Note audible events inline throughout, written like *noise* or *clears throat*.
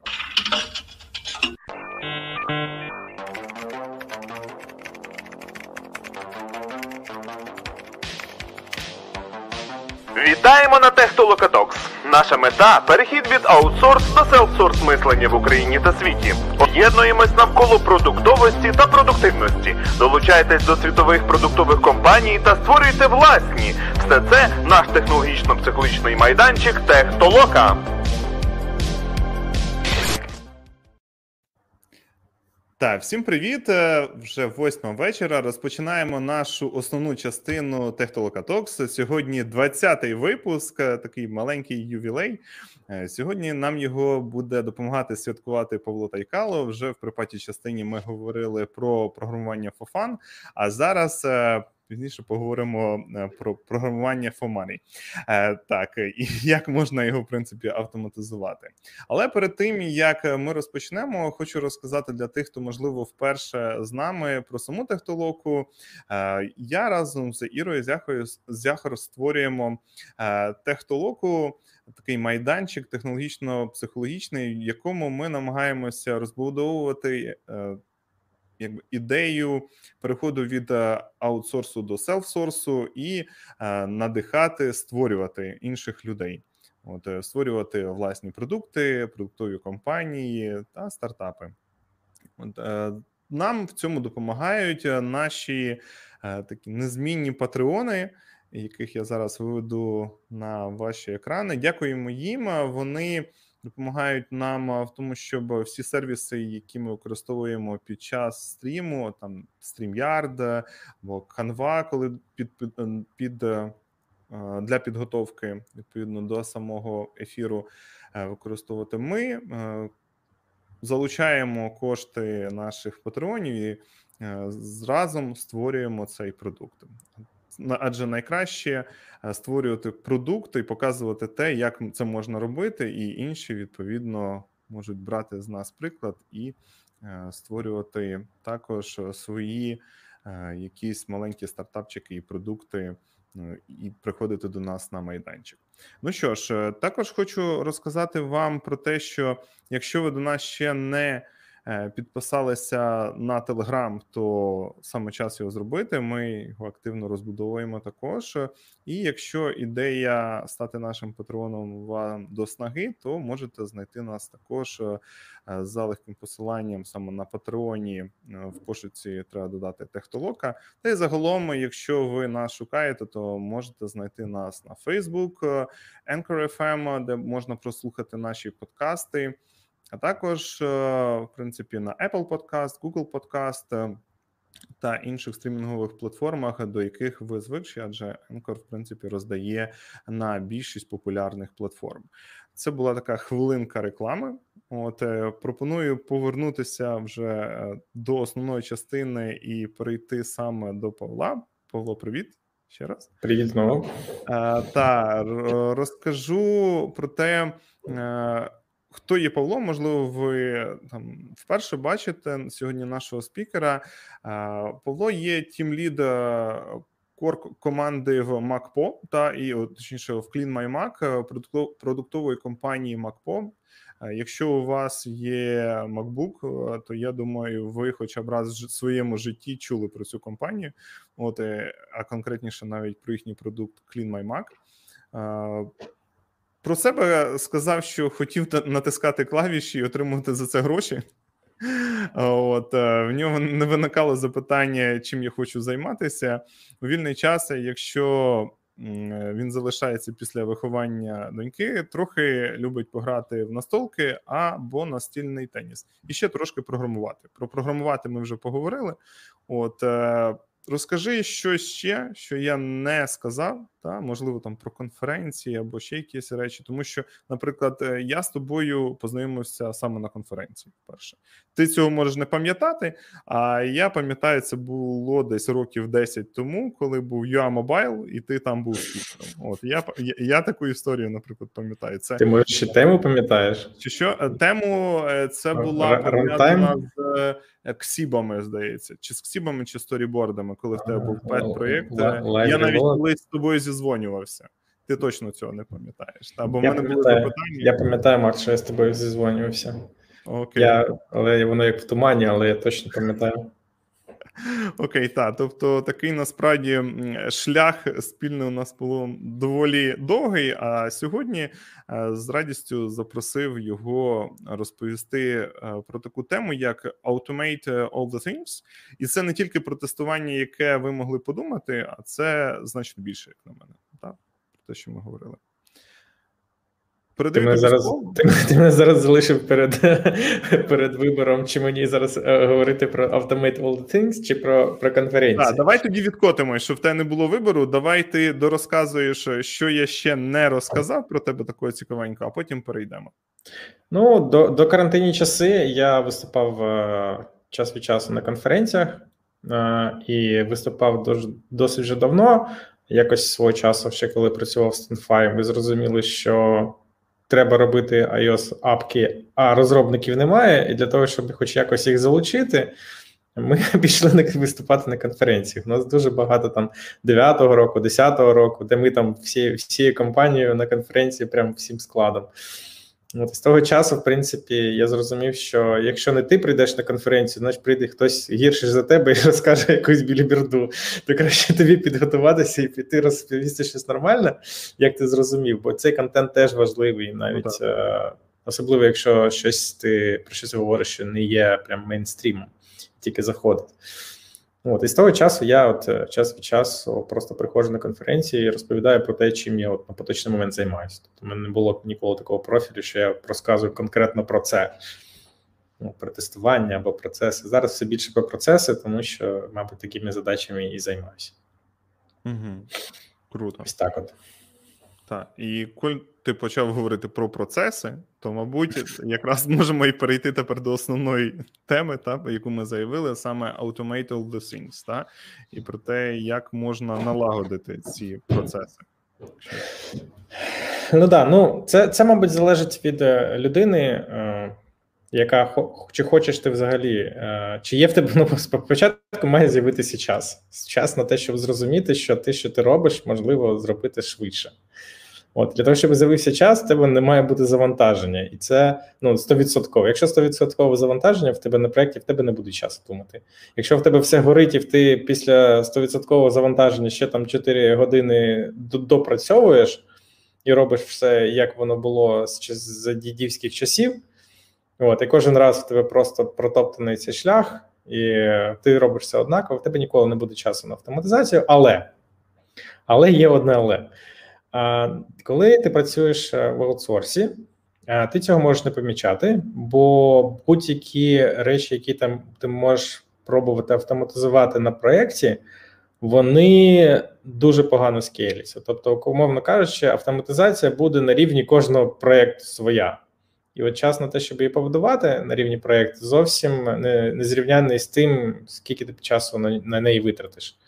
інтро. Вітаємо на Технолокатокс. Наша мета перехід від аутсорс до селфсорс мислення в Україні та світі. Об'єднуємось навколо продуктовості та продуктивності. Долучайтесь до світових продуктових компаній та створюйте власні. Все це наш технологічно-психологічний майданчик Технолока. Всім привіт! Е, Вже восьма вечора. Розпочинаємо нашу основну частину Технолока Токс. Сьогодні 20-й випуск, е, такий маленький ювілей. Е, Сьогодні нам його буде допомагати святкувати Павло Тайкало. Вже в припаті частині ми говорили про програмування Фофан. А зараз пізніше поговоримо е, про програмування Фомарі. Так, і *laughs* як можна його в принципі автоматизувати. Але перед тим як ми розпочнемо, хочу розказати для тих, хто можливо вперше з нами про саму технологу. Я разом з Ірою Зяхою Зяхор створюємо технологу, такий майданчик технологічно-психологічний, в якому ми намагаємося розбудовувати. Якби ідею переходу від е, аутсорсу до селфсорсу і е, надихати, створювати інших людей, от е, створювати власні продукти, продуктові компанії та стартапи. От нам в цьому допомагають наші такі незмінні патреони, яких я зараз виведу на ваші екрани. Дякуємо їм. Вони допомагають нам в тому, щоб всі сервіси, які ми використовуємо під час стріму, там StreamYard або Canva, коли під під, під для підготовки відповідно до самого ефіру використовувати ми. Залучаємо кошти наших патронів і разом створюємо цей продукт. Адже найкраще створювати продукти і показувати те, як це можна робити, і інші відповідно можуть брати з нас приклад і створювати також свої якісь маленькі стартапчики і продукти, і приходити до нас на майданчик. Ну що ж, також хочу розказати вам про те, що якщо ви до нас ще не підписалися на Телеграм, то саме час його зробити. Ми його активно розбудовуємо також. І якщо ідея стати нашим патроном вам до снаги, то можете знайти нас також за легким посиланням саме на Патреоні в пошуці треба додати Техтолока. Та й загалом, якщо ви нас шукаєте, то можете знайти нас на Facebook, Anchor FM, де можна прослухати наші подкасти а також, е, в принципі, на Apple Podcast, Google Podcast е, та інших стрімінгових платформах, до яких ви звикші, адже Anchor, в принципі, роздає на більшість популярних платформ. Це була така хвилинка реклами. От е, пропоную повернутися вже до основної частини і перейти саме до Павла. Павло, привіт ще раз. Привіт знову. Та розкажу про те. Хто є Павло? Можливо, ви там вперше бачите сьогодні нашого спікера. Павло є тімлід кор команди в MacPo, та і точніше в CleanMyMac, продуктової компанії MacPo. Якщо у вас є MacBook, то я думаю, ви хоча б раз в своєму житті чули про цю компанію, от е, а конкретніше навіть про їхній продукт CleanMyMac. Про себе сказав, що хотів натискати клавіші і отримувати за це гроші. От е, в нього не виникало запитання, чим я хочу займатися у вільний час. Якщо він залишається після виховання доньки, трохи любить пограти в настолки або настільний теніс, і ще трошки програмувати. Про програмувати ми вже поговорили. От е, розкажи щось ще, що я не сказав та можливо там про конференції або ще якісь речі, тому що, наприклад, е, я з тобою познайомився саме на конференції. Перше, ти цього можеш не пам'ятати. А я пам'ятаю, це було десь років 10 тому, коли був UA Mobile, і ти там був спікером. От я я, я таку історію, наприклад, пам'ятаю. Це ти може ще тему пам'ятаєш? Чи що е, тему е, це була пов'язана з XIB -ами, здається, чи з XIB -ами, чи storyboard -ами, коли в тебе був пет проєкт. Я навіть колись з тобою зізвонювався. ти точно цього не пам'ятаєш. Та? Бо в Я мене було запитання. Я пам'ятаю, Марк, що я з тобою зізвонювався. Окей. Я, але воно як в тумані, але я точно пам'ятаю. Окей, так. Тобто такий насправді шлях спільний у нас було доволі довгий. А сьогодні е, з радістю запросив його розповісти е, про таку тему, як Automate All the Things. І це не тільки про тестування, яке ви могли подумати, а це значно більше, як на мене. Так, про те, що ми говорили. Ти Передаю мене зараз, ти, ти мене зараз залишив перед, *laughs* перед вибором, чи мені зараз е, говорити про Automate All the Things, чи про, про конференцію. Так, давай тоді відкотимо, що в тебе не було вибору. Давай ти дорозказуєш, що я ще не розказав про тебе такого цікавенького, а потім перейдемо. Ну, до, до карантинні часи я виступав е, час від часу на конференціях е, і виступав дож, досить вже давно. Якось свого часу, ще коли працював з TenFi, ви зрозуміли, що треба робити iOS апки, а розробників немає. І для того, щоб хоч якось їх залучити, ми *laughs* пішли виступати на конференціях. У нас дуже багато там 9-го року, 10-го року, де ми там всі, всією компанією на конференції, прям всім складом. От з того часу, в принципі, я зрозумів, що якщо не ти прийдеш на конференцію, значить прийде хтось гірший за тебе і *laughs* розкаже якусь біліберду, то краще тобі підготуватися і піти розповісти щось нормальне, як ти зрозумів, бо цей контент теж важливий, навіть Ну, е- особливо, якщо щось ти про щось говориш, що не є прям мейнстрімом, тільки заходить. От, і з того часу я от е, час від часу просто приходжу на конференції і розповідаю про те, чим я от на поточний момент займаюся. Тобто, у мене не було ніколи такого профілю, що я розказую конкретно про це, ну, про тестування або процеси. Зараз все більше про процеси, тому що, мабуть, такими задачами і займаюся. Угу. Круто. Ось так от. Так. І коли ти почав говорити про процеси, то, мабуть, якраз *laughs* можемо і перейти тепер до основної теми, та, яку ми заявили, саме Automate all the things, та, і про те, як можна налагодити ці процеси. Ну да, ну це, це, мабуть, залежить від е, людини, е, яка хо- чи хочеш ти взагалі, е, чи є в тебе *laughs* ну, спочатку має з'явитися час. Час на те, щоб зрозуміти, що те, що ти робиш, можливо зробити швидше. От для того, щоб з'явився час, в тебе не має бути завантаження, і це ну 100%. Якщо 100% завантаження в тебе на проєкті, в тебе не буде часу думати. Якщо в тебе все горить, і ти після 100% завантаження ще там 4 години допрацьовуєш і робиш все, як воно було з дідівських часів. От, і кожен раз в тебе просто протоптаний цей шлях, і ти робиш все однаково, в тебе ніколи не буде часу на автоматизацію. Але, але є одне але. Коли ти працюєш е, в аутсорсі, ти цього можеш не помічати, бо будь-які речі, які там ти можеш пробувати автоматизувати на проєкті, вони дуже погано скейлюються. Тобто, умовно кажучи, автоматизація буде на рівні кожного проєкту своя. І от час на те, щоб її побудувати на рівні проєкту, зовсім не, не зрівняний з тим, скільки ти часу на, на неї витратиш.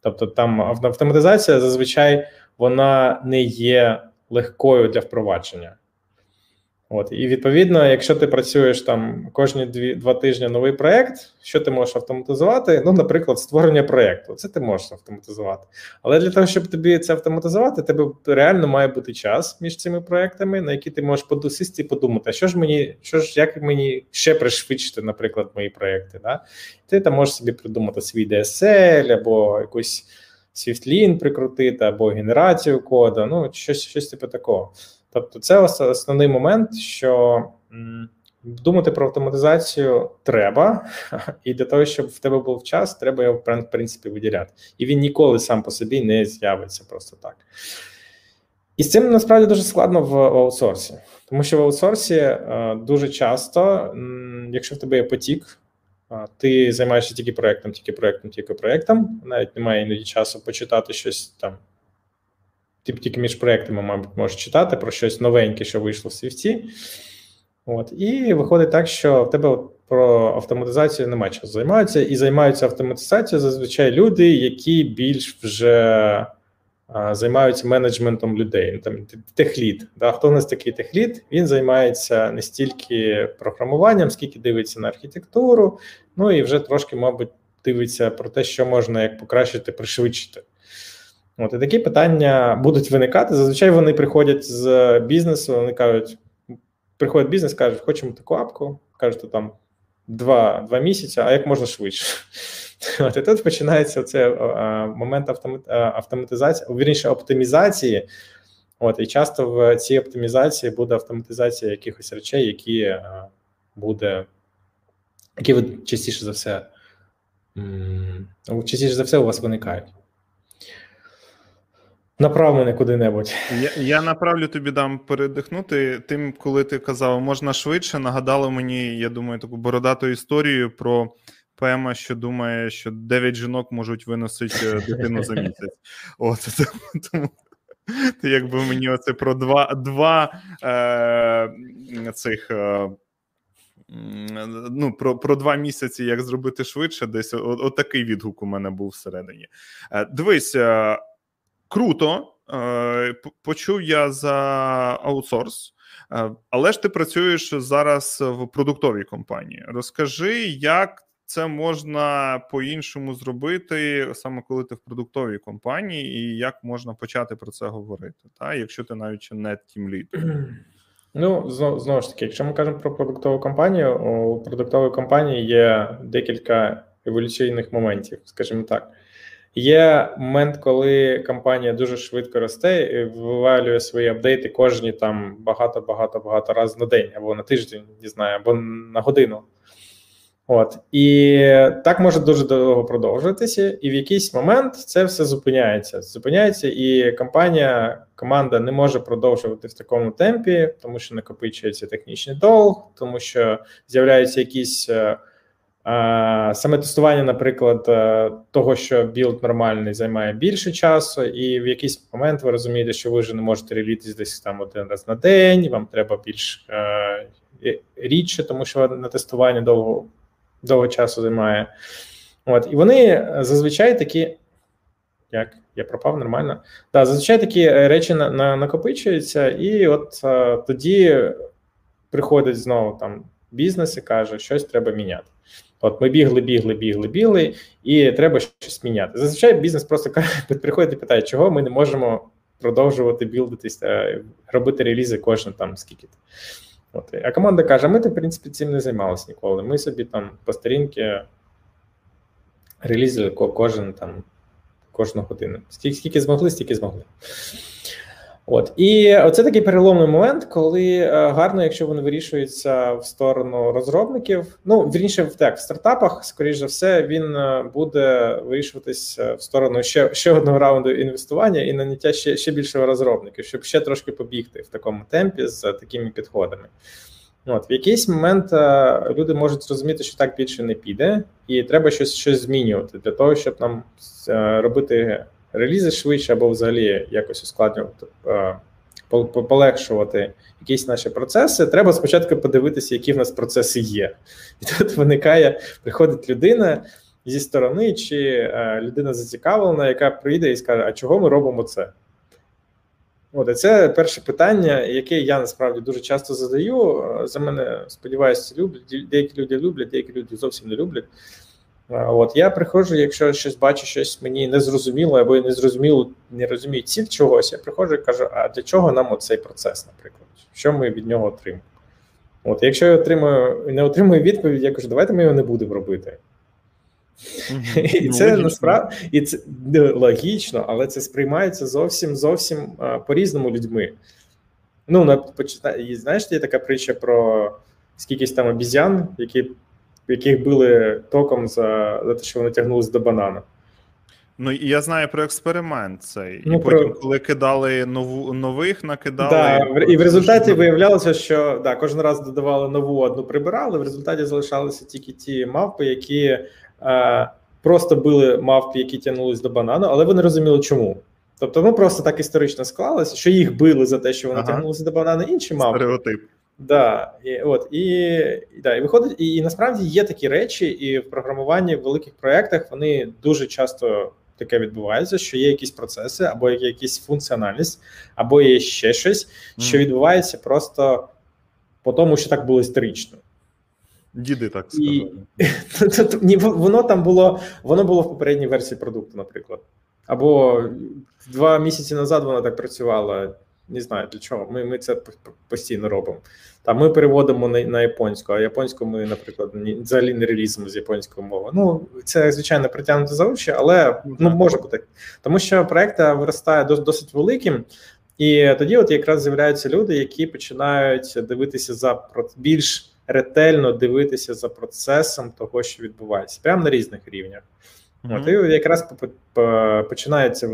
Тобто, там автоматизація зазвичай вона не є легкою для впровадження. От, і відповідно, якщо ти працюєш там кожні дві два тижні новий проект, що ти можеш автоматизувати? Ну, наприклад, створення проекту. Це ти можеш автоматизувати. Але для того, щоб тобі це автоматизувати, тебе реально має бути час між цими проектами, на які ти можеш подусисти і подумати, а що ж мені, що ж, як мені ще пришвидшити, наприклад, мої проекти. Да? Ти там можеш собі придумати свій DSL або якусь SwiftLint прикрутити, або генерацію коду, ну щось, щось типу такого. Тобто, це основний момент, що думати про автоматизацію треба, *laughs* і для того, щоб в тебе був час, треба його в принципі виділяти. І він ніколи сам по собі не з'явиться просто так. І з цим насправді дуже складно в аутсорсі, тому що в аутсорсі е, дуже часто, якщо в тебе є потік, ти займаєшся тільки проектом, тільки проектом, тільки проектом. Навіть немає іноді часу почитати щось там. Ти тільки між проектами, мабуть, можеш читати про щось новеньке, що вийшло в свіфті. От, і виходить так, що в тебе про автоматизацію немає часу займаються, і займаються автоматизацією зазвичай люди, які більш вже займаються менеджментом людей. Ну, Там техлід. Да? Хто у нас такий техлід? Він займається не стільки програмуванням, скільки дивиться на архітектуру, ну і вже трошки, мабуть, дивиться про те, що можна як покращити, пришвидшити. От і такі питання будуть виникати. Зазвичай вони приходять з бізнесу. Вони кажуть, приходить бізнес, кажуть, хочемо таку апку. кажуть, там два місяці, а як можна швидше. От і тут починається цей момент автоматизації, вірніше оптимізації. От і часто в цій оптимізації буде автоматизація якихось речей, які буде, які ви частіше за все, частіше за все у вас виникають. Направ мене куди-небудь. Я я направлю тобі дам передихнути. Тим, коли ти казав, можна швидше, нагадало мені, я думаю, таку бородату історію про Пема, що думає, що 9 жінок можуть виносити е, дитину за місяць. От *laughs* тому. Ти якби мені оце про два два е, цих е, ну, про про два місяці, як зробити швидше, десь отакий от відгук у мене був всередині. Е, дивись, е, круто. Почув я за аутсорс, але ж ти працюєш зараз в продуктовій компанії. Розкажи, як це можна по-іншому зробити, саме коли ти в продуктовій компанії, і як можна почати про це говорити, та якщо ти навіть не тімлід. *clears throat* Ну, знову, знову ж таки, якщо ми кажемо про продуктову компанію, у продуктової компанії є декілька еволюційних моментів, скажімо так. Є момент, коли компанія дуже швидко росте і вивалює свої апдейти кожні там багато-багато-багато разів на день або на тиждень, не знаю, або на годину. От і так може дуже довго продовжуватися, і в якийсь момент це все зупиняється. Зупиняється, і компанія, команда не може продовжувати в такому темпі, тому що накопичується технічний долг, тому що з'являються якісь е, е, саме тестування, наприклад, е, того, що build нормальний займає більше часу, і в якийсь момент ви розумієте, що ви вже не можете релізитись десь там один раз на день. Вам треба більш е, рідше, тому що на тестування довго довго часу займає. От, І вони е, зазвичай такі. Як я пропав нормально? Да, зазвичай такі е, речі на, на, накопичуються, і от а, е, тоді приходить знову там бізнес і каже, щось треба міняти. От ми бігли, бігли, бігли, бігли, і треба щось міняти. Зазвичай бізнес просто *laughs* приходить і питає, чого ми не можемо продовжувати білдитись, робити релізи кожен там скільки. От. А команда каже: ми, в принципі, цим не займалися ніколи. Ми собі там по сторінки релізили кожен там кожну годину. Скільки змогли, стільки змогли. От і оце такий переломний момент, коли е, гарно, якщо вони вирішуються в сторону розробників. Ну вірніше, в так в стартапах, скоріш за все, він е, буде вирішуватись е, в сторону ще ще одного раунду інвестування і наняття ще ще більше розробників, щоб ще трошки побігти в такому темпі з такими підходами. От в якийсь момент люди можуть зрозуміти, що так більше не піде, і треба щось щось змінювати для того, щоб нам робити релізи швидше або взагалі якось ускладнювати, е, полегшувати якісь наші процеси. Треба спочатку подивитися, які в нас процеси є. І тут виникає, приходить людина зі сторони, чи е, людина зацікавлена, яка прийде і скаже, а чого ми робимо це? От, і це перше питання, яке я насправді дуже часто задаю. Е, за мене сподіваюся, люблять. Деякі люди люблять, деякі люди зовсім не люблять. От я приходжу, якщо щось бачу, щось мені не зрозуміло, або не зрозуміло, не розумію ціль чогось, я приходжу і кажу: а для чого нам оцей процес, наприклад? Що ми від нього отримуємо? От, якщо я отримую не отримую відповідь, я кажу, давайте ми його не будемо робити. Mm-hmm. І це насправді і це логічно, але це сприймається зовсім зовсім по-різному людьми. Ну, на, знаєш, є така притча про скількись там обізян, які яких били током за за те, що вони тягнулись до банана. Ну і я знаю про експеримент цей. Ну, і про... потім, коли кидали нову нових, накидали. Да, І в результаті виявлялося, що да, кожен раз додавали нову одну прибирали. В результаті залишалися тільки ті мавпи, які е, просто били мавпи, які тягнулись до банану, але вони розуміли, чому. Тобто, ну просто так історично склалося, що їх били за те, що вони ага. тягнулися до банану, інші мавпи. Стереотип. Да, і от і, да, і виходить, і, і насправді є такі речі, і в програмуванні в великих проєктах вони дуже часто таке відбувається, що є якісь процеси, або є якісь функціональність, або є ще щось, що відбувається просто по тому, що так було історично. Діди так сказали. І, *laughs* воно там було, воно було в попередній версії продукту, наприклад. Або два місяці назад вона так працювала. Не знаю для чого. Ми ми це постійно робимо. Там ми переводимо на на японську, а японську ми, наприклад, ні, взагалі не релізимо з японської мови. Ну це звичайно притягнуто за очі, але ну може бути тому, що проект виростає досить великим, і тоді, от якраз з'являються люди, які починають дивитися за більш ретельно дивитися за процесом того, що відбувається, прямо на різних рівнях. Mm-hmm. От, І якраз починається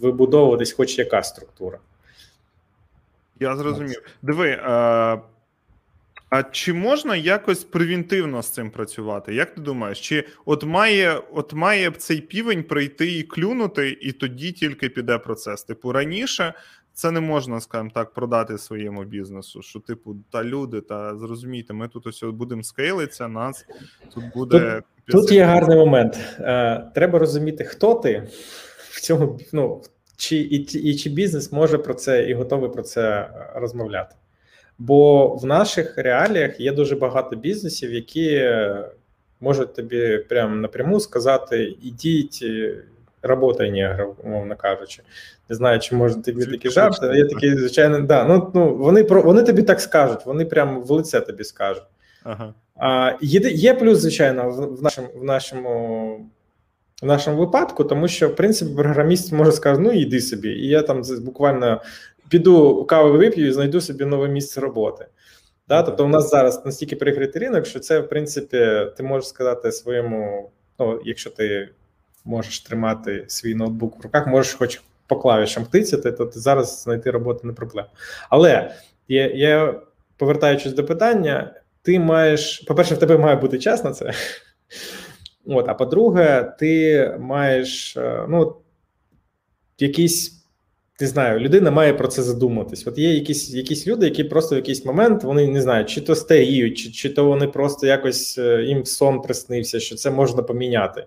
вибудовуватись хоч яка структура. Я зрозумів. Диви, а, а чи можна якось превентивно з цим працювати? Як ти думаєш? Чи от має от має цей півень прийти і клюнути, і тоді тільки піде процес? Типу раніше це не можна, скажімо так, продати своєму бізнесу. Що, типу, та люди, та зрозумійте, ми тут ось будемо скейлитися, нас тут буде. Тут, тут є гарний момент. Е, Треба розуміти, хто ти в цьому ну, чи і, і чи бізнес може про це і готовий про це е, розмовляти. Бо в наших реаліях є дуже багато бізнесів, які е, можуть тобі прямо напряму сказати: ідіть, робота негра, умовно кажучи. Не знаю, чи може тобі такі жарти, але є такі, звичайно, да. Ну ну вони про вони тобі так скажуть, вони прямо в лице тобі скажуть. Ага. А, Є є плюс, звичайно, в, в нашому в нашому. В нашому випадку, тому що в принципі програміст може сказати, ну йди собі, і я там буквально піду каву вип'ю і знайду собі нове місце роботи. Да? Тобто, у нас зараз настільки перекритий ринок, що це в принципі ти можеш сказати своєму, ну якщо ти можеш тримати свій ноутбук в руках, можеш хоч по клавішам тицяти, то ти зараз знайти роботу не проблема. Але я, я повертаючись до питання, ти маєш, по-перше, в тебе має бути час на це. От, а по-друге, ти маєш е, ну, якийсь. Не знаю, людина має про це задуматись. От є якісь якісь люди, які просто в якийсь момент вони не знають, чи то старіють, чи чи то вони просто якось е, їм сон приснився, що це можна поміняти.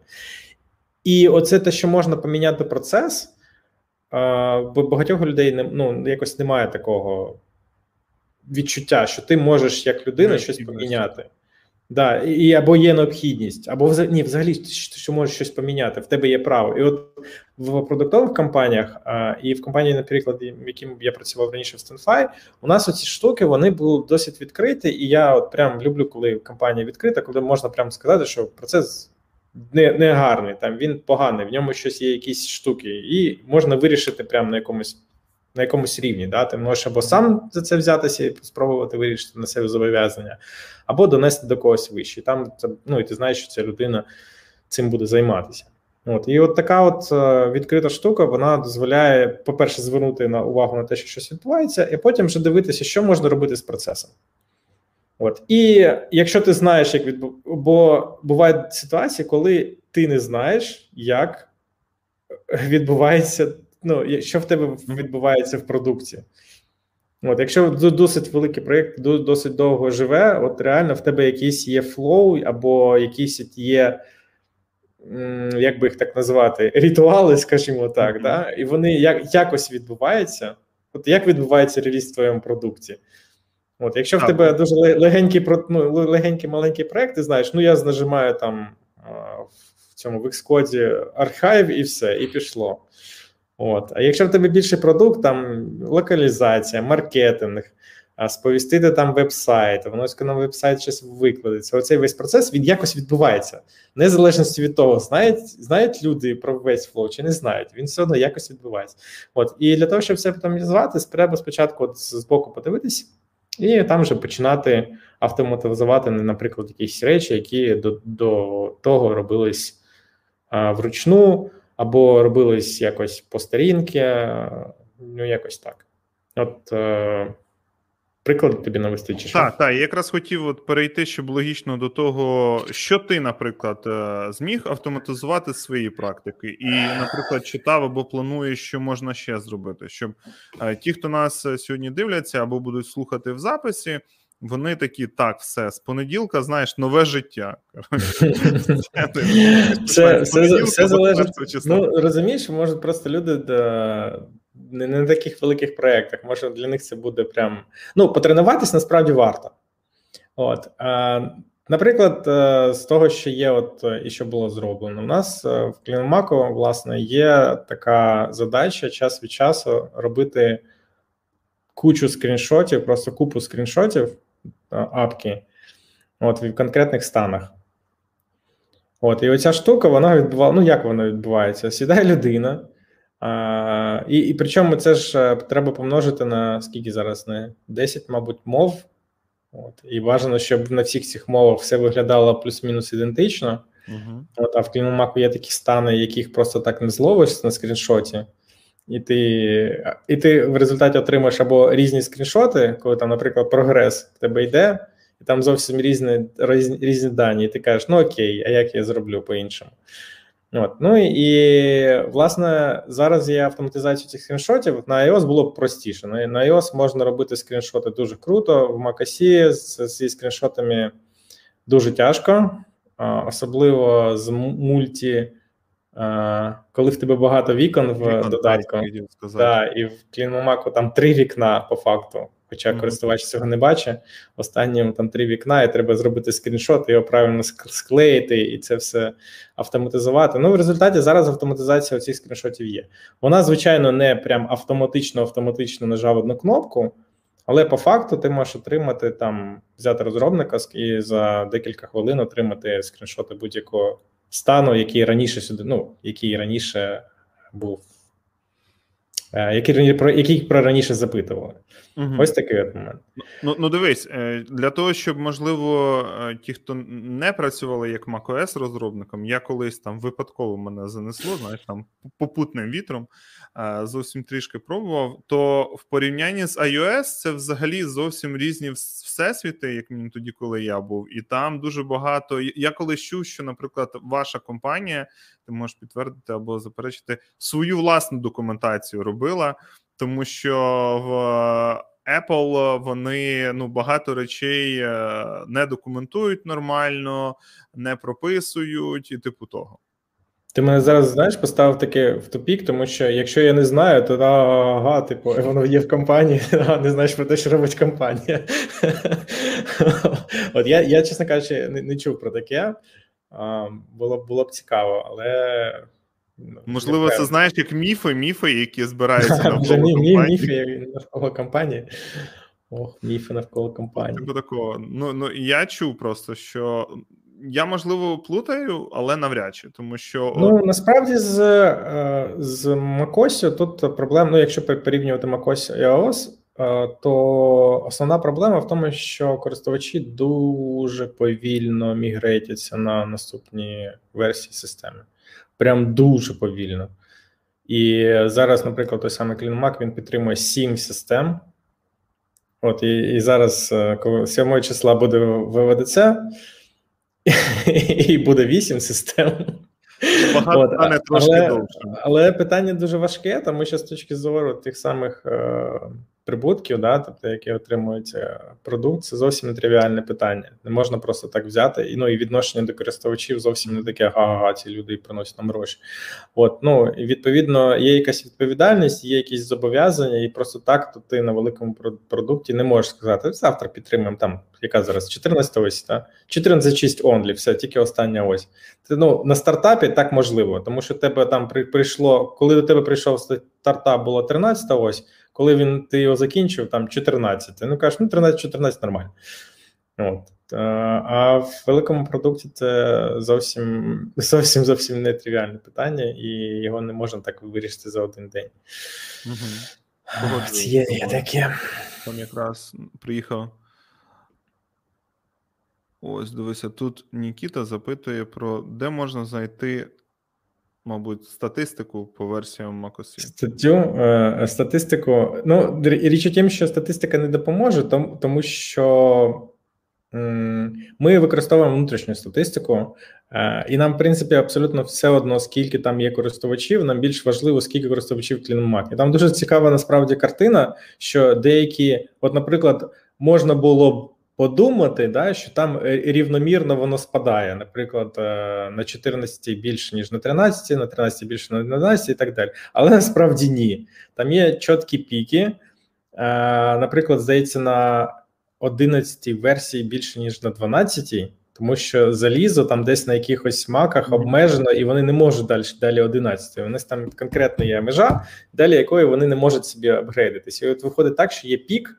І оце те, що можна поміняти процес, бо багатьох людей не ну, якось немає такого відчуття, що ти можеш як людина щось поміняти. Да, і Або є необхідність, або ні, взагалі що можеш щось поміняти, в тебе є право. І от в продуктових компаніях, а, і в компанії, наприклад, яким я працював раніше в StanFi, у нас оці штуки вони були досить відкриті, і я от прям люблю, коли компанія відкрита, коли можна прямо сказати, що процес не не гарний, там він поганий, в ньому щось є якісь штуки, і можна вирішити прямо на якомусь на якомусь рівні. Да? Ти можеш або сам за це взятися і спробувати вирішити на себе зобов'язання, або донести до когось вище. Там це ну і ти знаєш, що ця людина цим буде займатися. От і от така от е, відкрита штука вона дозволяє, по-перше, звернути на увагу на те, що щось відбувається, і потім вже дивитися, що можна робити з процесом. От і якщо ти знаєш, як відбу... бо бувають ситуації, коли ти не знаєш, як відбувається, ну що в тебе відбувається в продукті. От, якщо досить великий проєкт, досить довго живе, от реально в тебе якийсь є flow, або якісь є, як би їх так назвати, ритуали, скажімо так, mm-hmm. да? і вони як, якось відбуваються. От як відбувається реліз в твоєму продукті? От, Якщо в тебе дуже легенький ну, легенький маленький проект, ти знаєш, ну я нажимаю там в цьому в Xcode Archive і все, і пішло. От. А якщо в тебе більший продукт, там локалізація, маркетинг, сповістити там веб-сайт, воно на веб-сайт щось викладеться. Оцей весь процес він якось відбувається, незалежності від того, знають знають люди про весь flow чи не знають, він все одно якось відбувається. От. І для того, щоб все автоматизувати, треба спочатку от з боку подивитись і там вже починати автоматизувати, наприклад, якісь речі, які до до того робились а, вручну, або робились якось по старінки, ну якось так. От е, приклад тобі навести чи що? Так, так, я якраз хотів от перейти, щоб логічно до того, що ти, наприклад, е, зміг автоматизувати свої практики, і, наприклад, читав або плануєш, що можна ще зробити, щоб е, ті, хто нас е, сьогодні дивляться або будуть слухати в записі. Вони такі, так, все, з понеділка, знаєш, нове життя. *laughs* Це все залежить. Ну, розумієш, можуть просто люди не на таких великих проєктах. Може для них це буде прям. Ну, потренуватись насправді варто. От а, Наприклад, е, з того, що є, от е, і що було зроблено, у нас е, в Клінмаку, власне, є така задача час від часу робити кучу скріншотів, просто купу скріншотів апки, от в конкретних станах. От, і оця штука, вона відбувала. Ну, як вона відбувається? Сідає людина, а, і і причому це ж треба помножити на скільки зараз? Не 10, мабуть, мов. От, І бажано, щоб на всіх цих мовах все виглядало плюс-мінус ідентично. Uh-huh. От, А в кліномаку є такі стани, яких просто так не зловиш на скріншоті, і ти і ти в результаті отримаєш або різні скріншоти, коли там, наприклад, прогрес в тебе йде, і там зовсім різні різні, різні дані, і ти кажеш, ну окей, а як я зроблю по-іншому? От. Ну і власне зараз є автоматизація цих скріншотів. На iOS було б простіше. На iOS можна робити скріншоти дуже круто. В MacOS з, зі скріншотами дуже тяжко, особливо з мульті, коли в тебе багато вікон в вікон, додатку. Да, і в CleanMac там три вікна по факту. Хоча mm-hmm. користувач цього не бачить. Останнім там три вікна, і треба зробити скріншот, його правильно склеїти, і це все автоматизувати. Ну, в результаті зараз автоматизація цих скріншотів є. Вона, звичайно, не прям автоматично автоматично нажав одну кнопку, але по факту ти можеш отримати там, взяти розробника і за декілька хвилин отримати скріншоти будь-якого стану, який раніше сюди, ну, який раніше був. Е, який про який про раніше запитували. Угу. Ось такий от момент. Ну ну дивись, е, для того, щоб можливо е, ті, хто не працювали як macOS розробником, я колись там випадково мене занесло, знаєш, там попутним вітром зовсім трішки пробував. То в порівнянні з iOS це взагалі зовсім різні всесвіти, як мені тоді, коли я був, і там дуже багато. Я колись чув, що, наприклад, ваша компанія, ти можеш підтвердити або заперечити свою власну документацію робила, тому що в Apple вони ну багато речей е, не документують нормально, не прописують, і типу того. Ти мене зараз знаєш, поставив таке в топік, тому що якщо я не знаю, то ага, типу, *laughs* воно є в компанії, *laughs* а не знаєш про те, що робить компанія. *laughs* От я, я чесно кажучи, не, не чув про таке. А, Було було б цікаво, але. Ну, Можливо, це знаєш як міфи, міфи, які збираються навколо компанії. Міфи навколо компанії. Ох, міфи навколо компанії. Типу такого. Ну, ну я чув просто, що я можливо плутаю, але навряд чи, тому що ну насправді з е, з MacOS тут проблема. Ну, якщо порівнювати MacOS і е, то основна проблема в тому, що користувачі дуже повільно мігрейтяться на наступні версії системи. Прям дуже повільно. І зараз, наприклад, той самий CleanMac, він підтримує 7 систем. От, і і зараз, е, коли 7 числа буде ВВДЦ, і буде вісім систем. Багато От, але, трошки довше. Але питання дуже важке, тому що з точки зору тих самих е, прибутків, да, тобто які отримують е, продукт, це зовсім не тривіальне питання. Не можна просто так взяти. І ну і відношення до користувачів зовсім не таке га-га, ці люди приносять нам гроші. От ну і відповідно є якась відповідальність, є якісь зобов'язання, і просто так то ти на великому продукті не можеш сказати завтра підтримуємо там. Яка зараз 14 ось, та 14.6 only, все, тільки остання ось. Ти, ну, На стартапі так можливо, тому що тебе там при, прийшло, коли до тебе прийшов стартап, було 13 ось, коли він ти його закінчив, там 14. Ну кажеш, ну 13-14 нормально. От. А в великому продукті це зовсім *laughs* зовсім зовсім не тривіальне питання, і його не можна так вирішити за один день. Угу. Є, є таке. Там якраз приїхав. Ось, дивися, тут Нікіта запитує про де можна знайти мабуть, статистику по версіям macOS. Статтю, е, статистику. Ну, річ у тім, що статистика не допоможе, тому що ми використовуємо внутрішню статистику, е, і нам, в принципі, абсолютно все одно, скільки там є користувачів. Нам більш важливо, скільки користувачів CleanMac. І Там дуже цікава насправді картина, що деякі, от, наприклад, можна було б подумати, да, що там е, рівномірно воно спадає, наприклад, е, на 14 більше, ніж на 13, на 13 більше на 12 і так далі. Але *laughs* насправді ні. Там є чіткі піки. Е, наприклад, здається, на 11 версії більше, ніж на 12, тому що залізо там десь на якихось маках обмежено, і вони не можуть далі далі 11. У них там конкретно є межа, далі якої вони не можуть собі апгрейдитися. І от виходить так, що є пік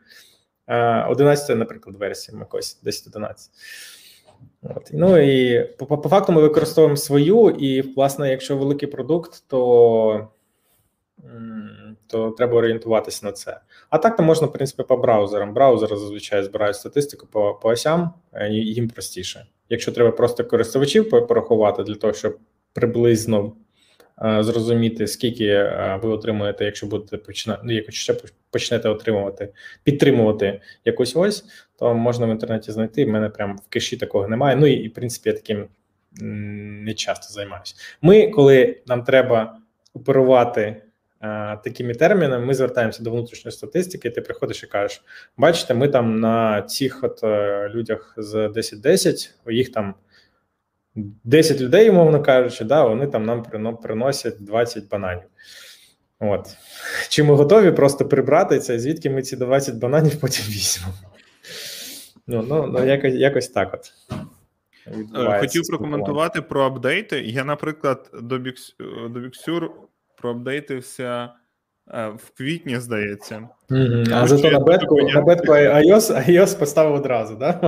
11, наприклад, версії macOS 10.11. От. Ну і по, факту ми використовуємо свою, і, власне, якщо великий продукт, то то треба орієнтуватися на це. А так то можна, в принципі, по браузерам. Браузери зазвичай збирають статистику по по осям, е, їм простіше. Якщо треба просто користувачів порахувати для того, щоб приблизно е, зрозуміти, скільки е, ви отримуєте, якщо будете починати, ну, якщо почнете отримувати, підтримувати якусь ось, то можна в інтернеті знайти. В мене прям в кеші такого немає. Ну і, в принципі, я таким не часто займаюся. Ми, коли нам треба оперувати. Е, такими термінами ми звертаємося до внутрішньої статистики, і ти приходиш і кажеш: бачите, ми там на цих от е, людях з 10-10, їх там 10 людей, умовно кажучи, да, вони там нам приносять 20 бананів. От. Чи ми готові просто прибрати це, звідки ми ці 20 бананів потім візьмемо? Ну, ну, ну якось, якось так от. Е, хотів прокоментувати про апдейти. Я, наприклад, до Bixure проапдейтився в квітні, здається. Mm-hmm. А зато на бетку на бетку iOS iOS поставив одразу, да?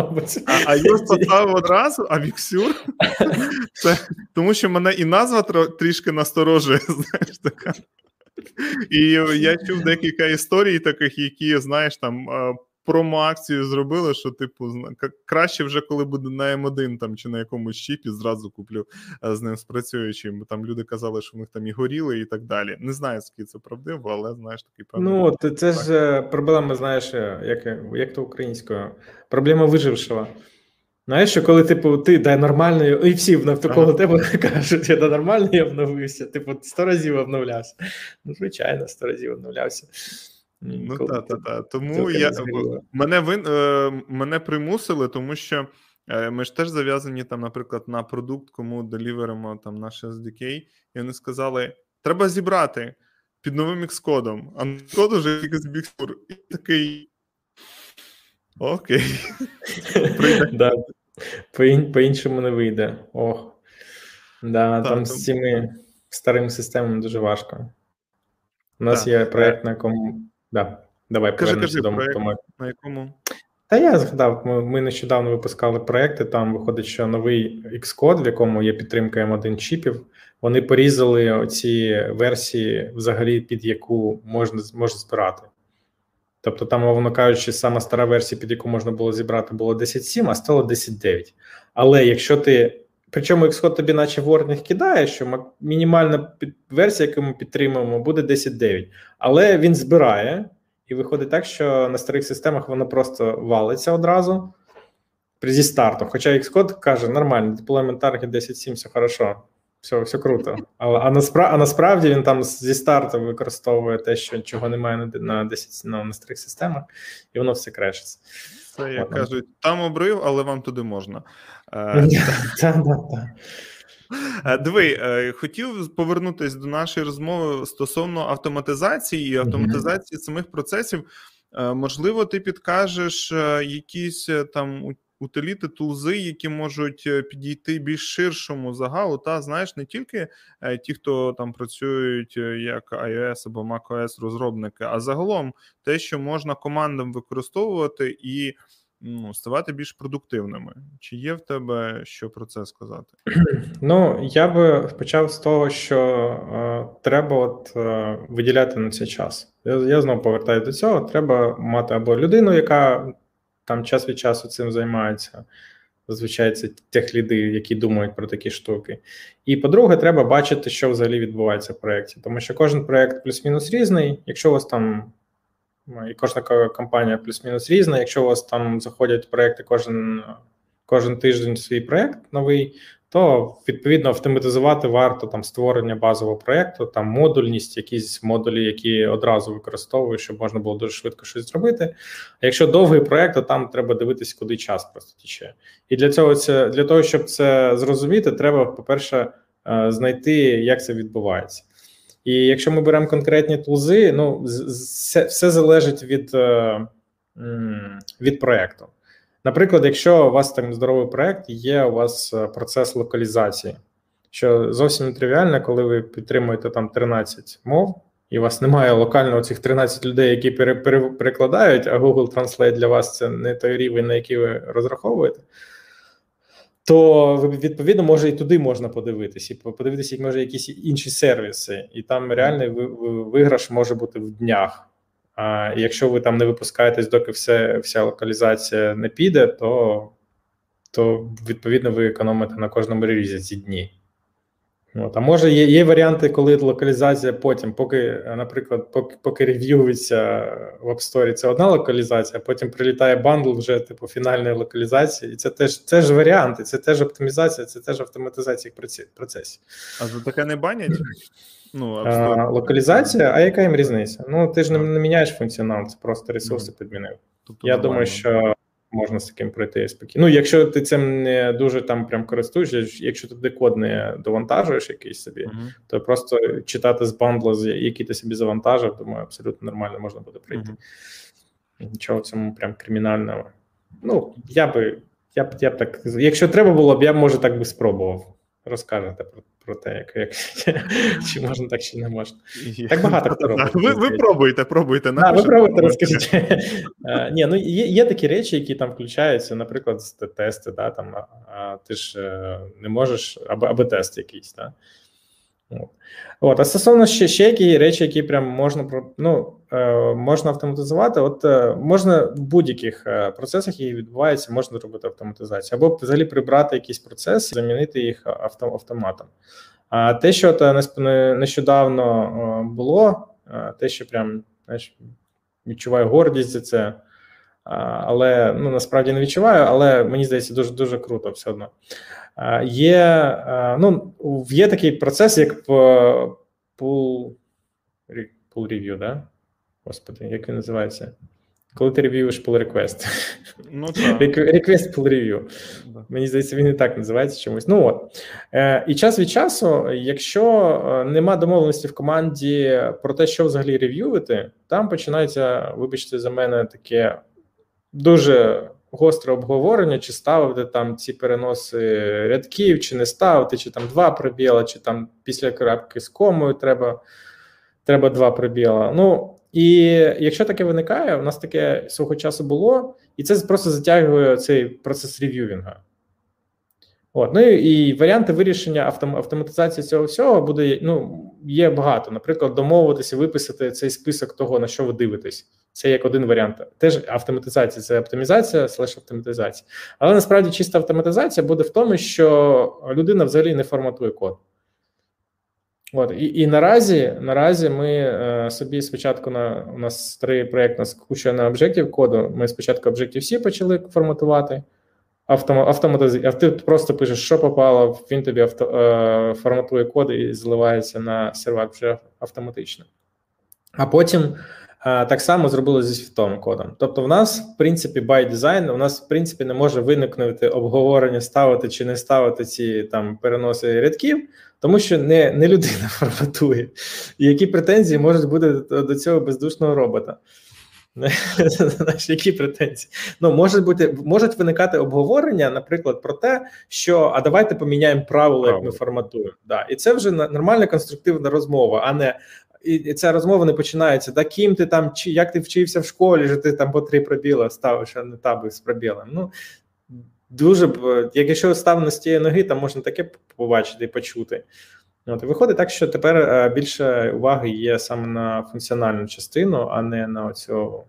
А iOS *laughs* поставив одразу, а Віксюр? це тому, що мене і назва трішки насторожує, *laughs* знаєш, така. І я чув декілька історій, таких, які, знаєш, там е, промо-акцію зробили, що, типу, краще вже коли буде на М1 там чи на якомусь чіпі, зразу куплю е, з ним спрацюючим. Бо там люди казали, що в них там і горіли, і так далі. Не знаю, скільки це правдиво, але знаєш такий певний. Ну, це, це ж е, проблема, знаєш, е, як як то українською, проблема вижившого. Знаєш, що коли, типу, ти дай нормально, і всі навколо ага. тебе *laughs* кажуть, я да нормально я обновився, типу, сто разів обновлявся. Ну, звичайно, сто разів обновлявся. Ну так, так, так. Тому я мене вин е, мене примусили, тому що е, ми ж теж зав'язані там, наприклад, на продукт, кому деліверимо там наш SDK, і вони сказали: треба зібрати під новим X-кодом, а код уже якийсь біксур. І такий. Окей. *laughs* По-іншому не вийде. Ох. Да, Там з цими старими системами дуже важко. У нас є проєкт, на якому Да, давай кажи, кажи, до проєкт, на якому. Та я згадав, ми, ми нещодавно випускали проекти. Там виходить, що новий Xcode, в якому є підтримка M1 чіпів. Вони порізали оці версії, взагалі, під яку можна можна збирати. Тобто, там, мовно кажучи, сама стара версія, під яку можна було зібрати, було 10.7, а стало 10.9. Але якщо ти. Причому Xcode тобі, наче в кидає, що мінімальна версія, яку ми підтримуємо, буде 10.9. Але він збирає, і виходить так, що на старих системах воно просто валиться одразу зі старту. Хоча Xcode каже, нормально, deployment target 10.7, все хорошо, все все круто. А а, насправді, а насправді він там зі старту використовує те, що чого немає на на, 10, на, на старих системах, і воно все крешиться. Це як кажуть, там обрив, але вам туди можна. Е, диви, е, хотів повернутися до нашої розмови стосовно автоматизації і автоматизації самих процесів. Е, можливо, ти підкажеш якісь там утиліти, тулзи, які можуть підійти більш ширшому загалу. Та знаєш, не тільки ті, хто там працюють як iOS або macOS розробники, а загалом те, що можна командам використовувати і ну, ставати більш продуктивними. Чи є в тебе що про це сказати? *clears throat* Ну я би почав з того, що е, треба от е, виділяти на цей час. Я я знову повертаю до цього. Треба мати або людину, яка там час від часу цим займається. Зазвичай це техліди, які думають про такі штуки. І по-друге, треба бачити, що взагалі відбувається в проєкті. Тому що кожен проєкт плюс-мінус різний. Якщо у вас там і кожна компанія плюс-мінус різна. Якщо у вас там заходять проекти кожен кожен тиждень свій проект новий, то відповідно автоматизувати варто там створення базового проекту, там модульність, якісь модулі, які одразу використовують, щоб можна було дуже швидко щось зробити. А якщо довгий проект, то там треба дивитися, куди час просто тіче. І для цього це для того, щоб це зрозуміти, треба, по-перше, е, знайти, як це відбувається. І якщо ми беремо конкретні тулзи, ну все, все залежить від е, від проєкту. Наприклад, якщо у вас там здоровий проект, є у вас е, процес локалізації, що зовсім не тривіально, коли ви підтримуєте там 13 мов, і у вас немає локально цих 13 людей, які пере, пере, перекладають, а Google Translate для вас це не той рівень, на який ви розраховуєте. То відповідно може і туди можна подивитися, і подивитися, як може якісь інші сервіси, і там реальний виграш може бути в днях. А якщо ви там не випускаєтесь, доки все, вся локалізація не піде, то то відповідно ви економите на кожному релізі ці дні. От, А може є є варіанти, коли локалізація потім, поки, наприклад, поки поки рев'юється в App Store, це одна локалізація, а потім прилітає бандл вже типу фінальної локалізації, і це теж це ж варіанти, це теж оптимізація, це теж автоматизація процесів. А за таке не банять? Ну, а, Локалізація, а яка їм різниця? Ну, ти ж не, не міняєш функціонал, це просто ресурси mm. підмінив. Тобто Я думаю, що можна з таким пройти спокійно. Ну, якщо ти цим не дуже там прям користуєшся, якщо ти код не довантажуєш якийсь собі, mm-hmm. то просто читати з бандла, який ти собі завантажив, думаю, абсолютно нормально можна буде пройти. Mm-hmm. Нічого в цьому прям кримінального. Ну, я би, я б я б так. Якщо треба було б, я б може так би спробував. Розкажете про про те, як, як чи можна так, чи не можна. Так багато хто *laughs* робить. Ви ви пробуйте, пробуйте. А, ви пробуйте, розкажіть. *laughs* Е, ні, ну Є є такі речі, які там включаються, наприклад, тести, да, там, а ти ж е, не можеш, або або тест якийсь. Да? От, а стосовно ще ще які речі, які прям можна ну, е, можна автоматизувати. От е, можна в будь-яких е, процесах, які відбуваються, можна робити автоматизацію, або взагалі прибрати якісь процеси, замінити їх автоматом. А те, що то нещодавно було, те, що прям знаєш, відчуваю гордість за це. Але ну насправді не відчуваю, але мені здається, дуже дуже круто все одно. Є ну, є такий процес, як pull, pull review, да? Господи, як він називається? Коли ти рев'юєш pull request. Ну, так. Request pull review. Да. Мені здається, він і так називається чомусь. Ну от. Е, І час від часу, якщо е, нема домовленості в команді про те, що взагалі рев'ювати, там починається, вибачте, за мене таке дуже гостре обговорення, чи ставити там ці переноси рядків, чи не ставити, чи там два пробіла, чи там після крапки з комою треба треба два пробіла. Ну і якщо таке виникає, у нас таке свого часу було, і це просто затягує цей процес рев'ювінга. От, ну і варіанти вирішення автом, автоматизації цього всього буде ну, є багато. Наприклад, домовитися, виписати цей список того, на що ви дивитесь. Це як один варіант. Теж автоматизація це оптимізація, слеш автоматизація. Але насправді чиста автоматизація буде в тому, що людина взагалі не форматує код. От, І і наразі наразі ми е, собі спочатку на у нас старий проєкт на куча на об'єктів коду. Ми спочатку Objective-C почали форматувати автоматизація. А ти просто пишеш, що попало, він тобі авто, е, форматує код і зливається на сервер вже автоматично. А потім так само зробили зі світовим кодом. Тобто, в нас, в принципі, by design, у нас, в принципі, не може виникнути обговорення, ставити чи не ставити ці там переноси рядків, тому що не не людина *laughs* форматує. І які претензії можуть бути до цього бездушного робота. *laughs* Які претензії? Ну, можуть бути можуть виникати обговорення, наприклад, про те, що а давайте поміняємо правила, як ми форматуємо. Да. І це вже нормальна конструктивна розмова, а не і ця розмова не починається. Да, ким ти там, чи як ти вчився в школі, що ти там по три пробіла ставиш, а не таби з пробілом. Ну дуже б, якщо став на з тієї ноги, там можна таке побачити і почути. От, Виходить так, що тепер е, більше уваги є саме на функціональну частину, а не на оцю.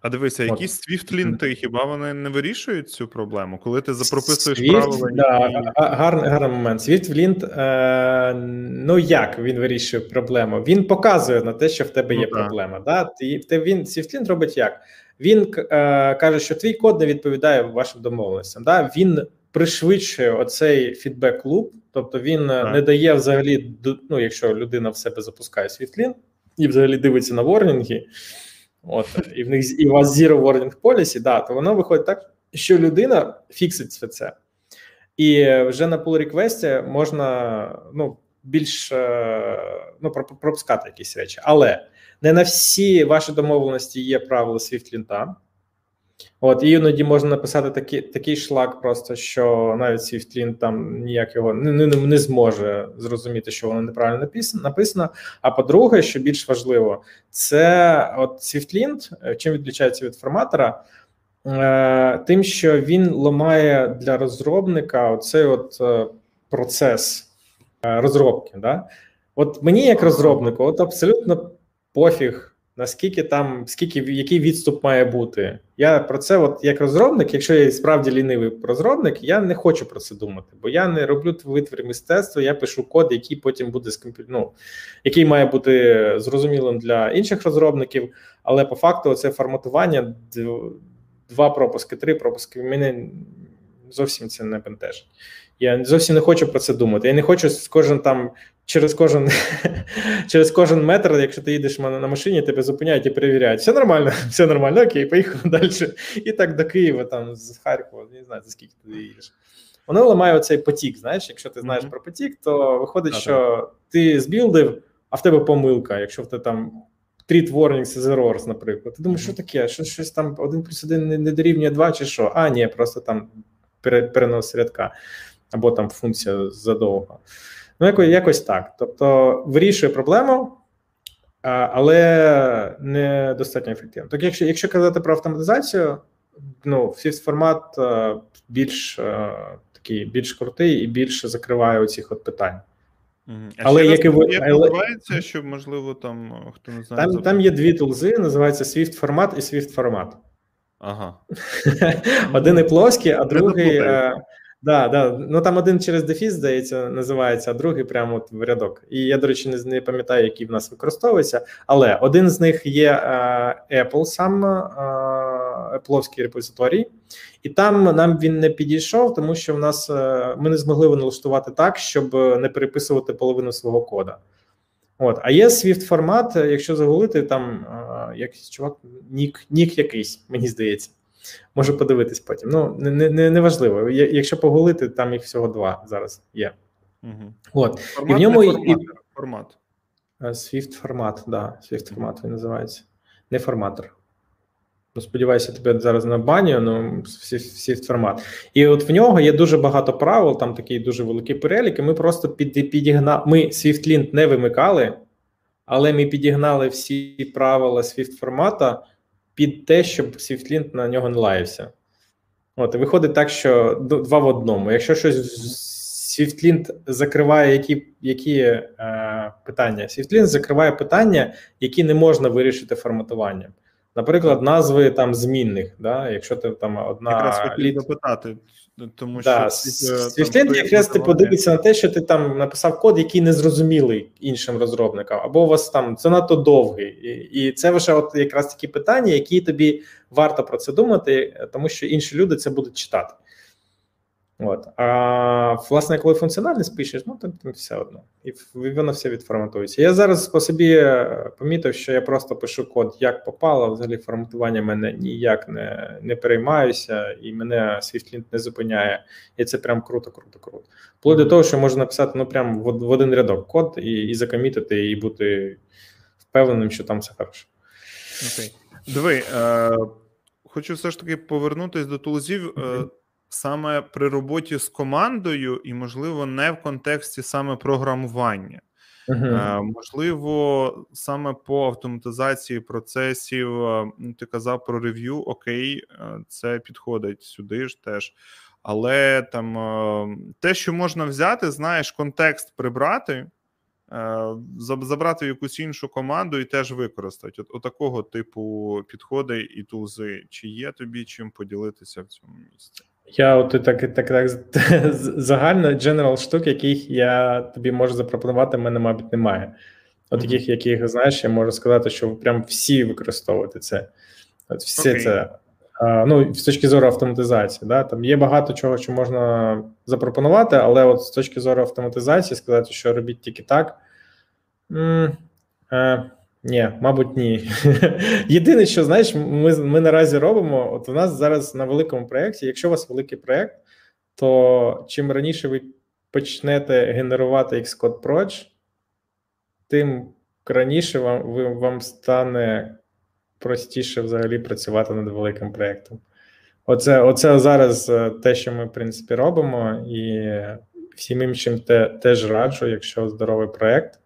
А дивися, От. якісь SwiftLint -и, хіба вони не вирішують цю проблему? Коли ти запрописуєш Swift, правила? Да, і... Гарний гарний момент. SwiftLint, е, ну як він вирішує проблему? Він показує на те, що в тебе ну, є так. проблема. Да? Ти, ти, він SwiftLint робить як? Він е, каже, що твій код не відповідає вашим домовленостям. Да? Він пришвидшує оцей фідбек-луп, тобто він е, так. не дає взагалі ну, якщо людина в себе запускає світлін і взагалі дивиться на ворнінги, от і в них і у вас zero warning policy, да, то воно виходить так, що людина фіксить все це. І вже на pull реквесті можна ну, більш е, ну, пропускати якісь речі. Але не на всі ваші домовленості є правила свіфтлінта. От, і іноді можна написати такий такий шлак, просто що навіть Свіфтлін там ніяк його не, не, не зможе зрозуміти, що воно неправильно написано. написано. А по-друге, що більш важливо, це от Свіфтлінт, чим відрізняється від форматора, е, тим, що він ламає для розробника оцей от е, процес е, розробки. Да? От мені, як розробнику, от абсолютно пофіг наскільки там, скільки який відступ має бути. Я про це, от як розробник, якщо я справді лінивий розробник, я не хочу про це думати, бо я не роблю витвір мистецтва, я пишу код, який потім буде ну, який має бути зрозумілим для інших розробників. Але по факту, це форматування два пропуски, три пропуски. Мене зовсім це не бентежить. Я зовсім не хочу про це думати. Я не хочу кожен там через кожен *laughs* через кожен метр, якщо ти їдеш на машині, тебе зупиняють і перевіряють. Все нормально, *laughs* все нормально, окей, поїхав *laughs* далі. І так до Києва, там з Харкова, не знаю, за скільки ти їдеш. Воно ламає оцей потік. Знаєш, якщо ти знаєш mm-hmm. про потік, то виходить, а, що так. ти збілдив, а в тебе помилка. Якщо в тебе там treat warnings as errors, наприклад. Ти думаєш, що таке? Що щось там один плюс один не, не дорівнює два, чи що? А, ні, просто там перенос рядка або там функція задовго. Ну, якось, якось так. Тобто вирішує проблему, але не достатньо ефективно. Так, якщо якщо казати про автоматизацію, ну, фіст формат більш такий більш крутий і більше закриває оцих от питань. Mm-hmm. Але як і ви називається, щоб можливо там хто не знає. Там там є дві тулзи, називається Swift формат і Swift формат. Ага. *laughs* Один і плоский, а другий. Да, да. Ну там один через дефіс, здається, називається, а другий прямо от в рядок. І я, до речі, не не пам'ятаю, який в нас використовується. Але один з них є е, Apple, сам е, Apple репозиторій, і там нам він не підійшов, тому що в нас е, ми не змогли налаштувати так, щоб не переписувати половину свого кода. От, а є Swift формат, якщо загулити, там е, якийсь чувак, нік, нік якийсь, мені здається. Можу подивитись потім. Ну, не не, не важливо. Якщо погулити, там їх всього два зараз є. Угу. От. Формат, і в ньому формат, і... формат. Swift формат, да. Swift формат він називається. Не форматор. Ну, Сподіваюся, тебе зараз на баню, ну Swift формат. І от в нього є дуже багато правил, там такий дуже великий перелік, і ми просто під, підігнали. Ми SwiftLint не вимикали, але ми підігнали всі правила Swift формата під те, щоб SwiftLint на нього не лаявся. От, і виходить так, що два в одному. Якщо щось SwiftLint закриває які які е, питання, SwiftLint закриває питання, які не можна вирішити форматуванням. Наприклад, назви там змінних, да, якщо ти там одна Якраз хотів запитати, тому да, що Світлін якраз ти подивиться на те, що ти там написав код, який не зрозумілий іншим розробникам, або у вас там це надто довгий, і і це вже от якраз такі питання, які тобі варто про це думати, тому що інші люди це будуть читати. От. А власне, коли функціональність пишеш, ну то все одно. І воно все відформатується. Я зараз по собі е, помітив, що я просто пишу код, як попало. Взагалі форматування мене ніяк не не переймаюся, і мене SwiftLint не зупиняє. І це прям круто, круто, круто. Вплоть до того, що можна написати ну прям в, в один рядок код і і закомітити, і бути впевненим, що там все хороше. Окей. Диви, е, хочу все ж таки повернутися до тулзів. Е, саме при роботі з командою, і, можливо, не в контексті саме програмування. Uh-huh. Можливо, саме по автоматизації процесів е, ну, ти казав про рев'ю, окей, е, це підходить сюди ж теж. Але там те, що можна взяти, знаєш, контекст прибрати, забрати в якусь іншу команду і теж використати. От, от такого типу підходи і тузи. Чи є тобі чим поділитися в цьому місці? Я от так так, так *laughs* загально дженерал штук, яких я тобі можу запропонувати, в мене, мабуть, немає. От таких, mm-hmm. яких знаєш, я можу сказати, що прям всі використовувати це. От все okay. це. А, ну, з точки зору автоматизації, да, там є багато чого, що можна запропонувати, але от з точки зору автоматизації сказати, що робіть тільки так. М- е, ні, мабуть, ні. *laughs* Єдине, що знаєш, ми ми наразі робимо. От у нас зараз на великому проєкті, якщо у вас великий проєкт, то чим раніше ви почнете генерувати Xcode Proch, тим раніше вам вам стане простіше взагалі працювати над великим проєктом. Оце оце зараз е, те, що ми в принципі робимо, і всім іншим те, теж раджу, якщо здоровий проект,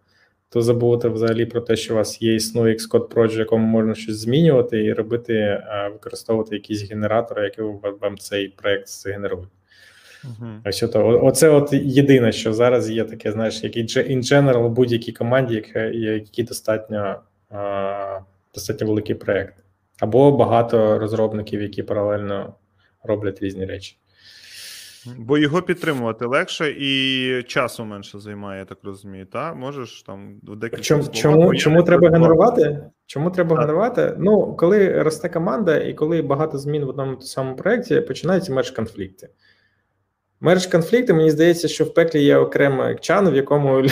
то забути взагалі про те, що у вас є існує Xcode Project, якому можна щось змінювати і робити, е, використовувати якісь генератори, які вам цей проект згенерують. Uh-huh. Ось ото, Оце от єдине, що зараз є таке, знаєш, як in general будь-якій команді, які достатньо достатньо великий проєкт. Або багато розробників, які паралельно роблять різні речі. Бо його підтримувати легше і часу менше займає, я так розумію. Та можеш там декілька чому чому, чому треба генерувати? Чому треба так. генерувати? Ну, коли росте команда і коли багато змін в одному самому проєкті, починаються мерж конфлікти. Мерж конфлікти, мені здається, що в пеклі є окремо чан, в якому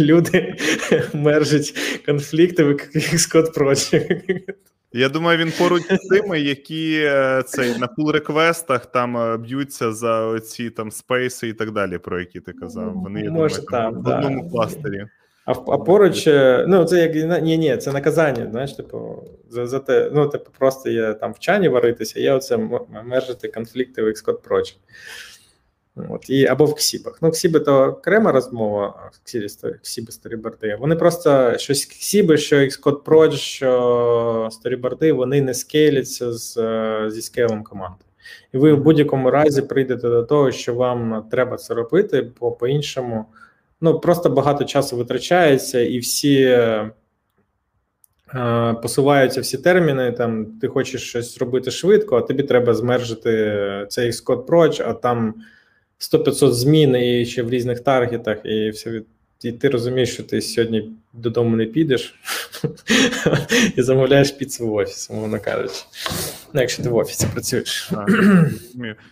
люди *laughs* мержать конфлікти в Xcode Project. Я думаю, він поруч з тими, які е, цей на пул реквестах там е, б'ються за ці там спейси і так далі, про які ти казав. Вони я Може, думаю, там, там, в одному да. кластері. А а поруч, е, ну це як ні, ні, це наказання. Знаєш, типу, за за те, ну типу, просто є там в чані варитися, є оце мержити конфлікти в Xcode Project. От, і, Або в Ксібах. Ну, Ксіби то окрема розмова, Ксіби сторіборди. Вони просто щось Ксіби, що Xcode Pro, що сторіборди, вони не скейляться з, зі скейлом команди. І ви в будь-якому разі прийдете до того, що вам треба це робити, бо по-іншому ну, просто багато часу витрачається, і всі. Е, посуваються всі терміни, там ти хочеш щось робити швидко, а тобі треба змержити цей Xcode Proch, а там 100-500 змін і ще в різних таргетах, і все від. І ти розумієш, що ти сьогодні додому не підеш *laughs* і замовляєш піцу в офіс, мовно кажучи. Ну, якщо ти в офісі працюєш.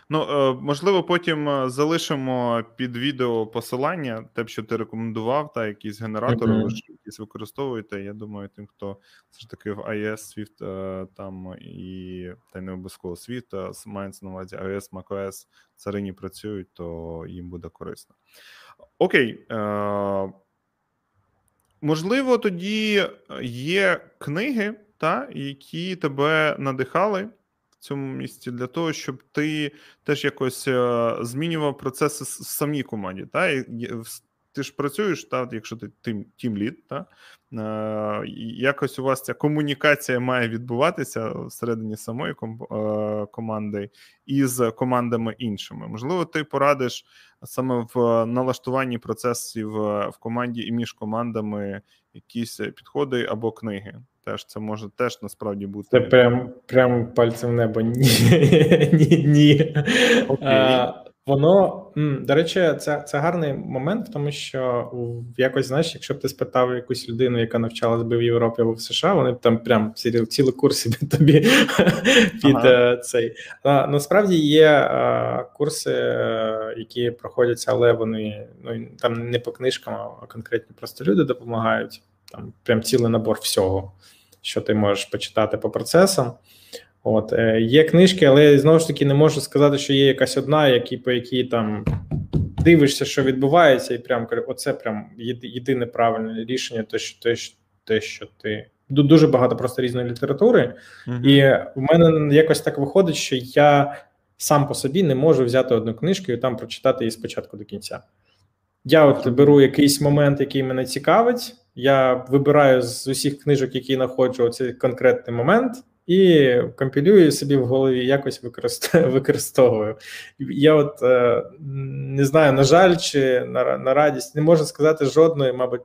Ну, е, можливо, потім е, залишимо під відео посилання, те, що ти рекомендував, та якісь генератори, ж якісь використовуєте. Я думаю, тим, хто все ж таки в iOS, Swift е, там і та не обов'язково Swift, мається на увазі iOS, macOS, царині працюють, то їм буде корисно. Окей. Можливо, тоді є книги, та, які тебе надихали в цьому місці для того, щоб ти теж якось е, змінював процеси в самій команді. Та, і ти ж працюєш, та, якщо ти тим тім лід, та, е, якось у вас ця комунікація має відбуватися всередині самої ком, е, команди із командами іншими. Можливо, ти порадиш саме в налаштуванні процесів в команді і між командами якісь підходи або книги. Теж це може теж насправді бути. Це прям прям пальцем в небо. *laughs* Ні. ні, ні. А, Воно, до речі, це це гарний момент, тому що якось, знаєш, якщо б ти спитав якусь людину, яка навчалась би в Європі або в США, вони б там прям цілі, цілі курси тобі *laughs* під ага. Е, цей. А, Насправді є а, курси, е, які проходяться, але вони ну, там не по книжкам, а конкретні просто люди допомагають. Там прям цілий набор всього що ти можеш почитати по процесам. От е, Є книжки, але знову ж таки не можу сказати, що є якась одна, які, по якій там дивишся, що відбувається, і прям оце прям єдине правильне рішення, те, що те, те, що ти. Дуже багато просто різної літератури, uh-huh. і в мене якось так виходить, що я сам по собі не можу взяти одну книжку і там прочитати її спочатку до кінця. Я от беру якийсь момент, який мене цікавить. Я вибираю з усіх книжок, які знаходжу цей конкретний момент, і компілюю собі в голові, якось *laughs* використовую. Я от е, не знаю, на жаль, чи на на радість не можу сказати жодної, мабуть,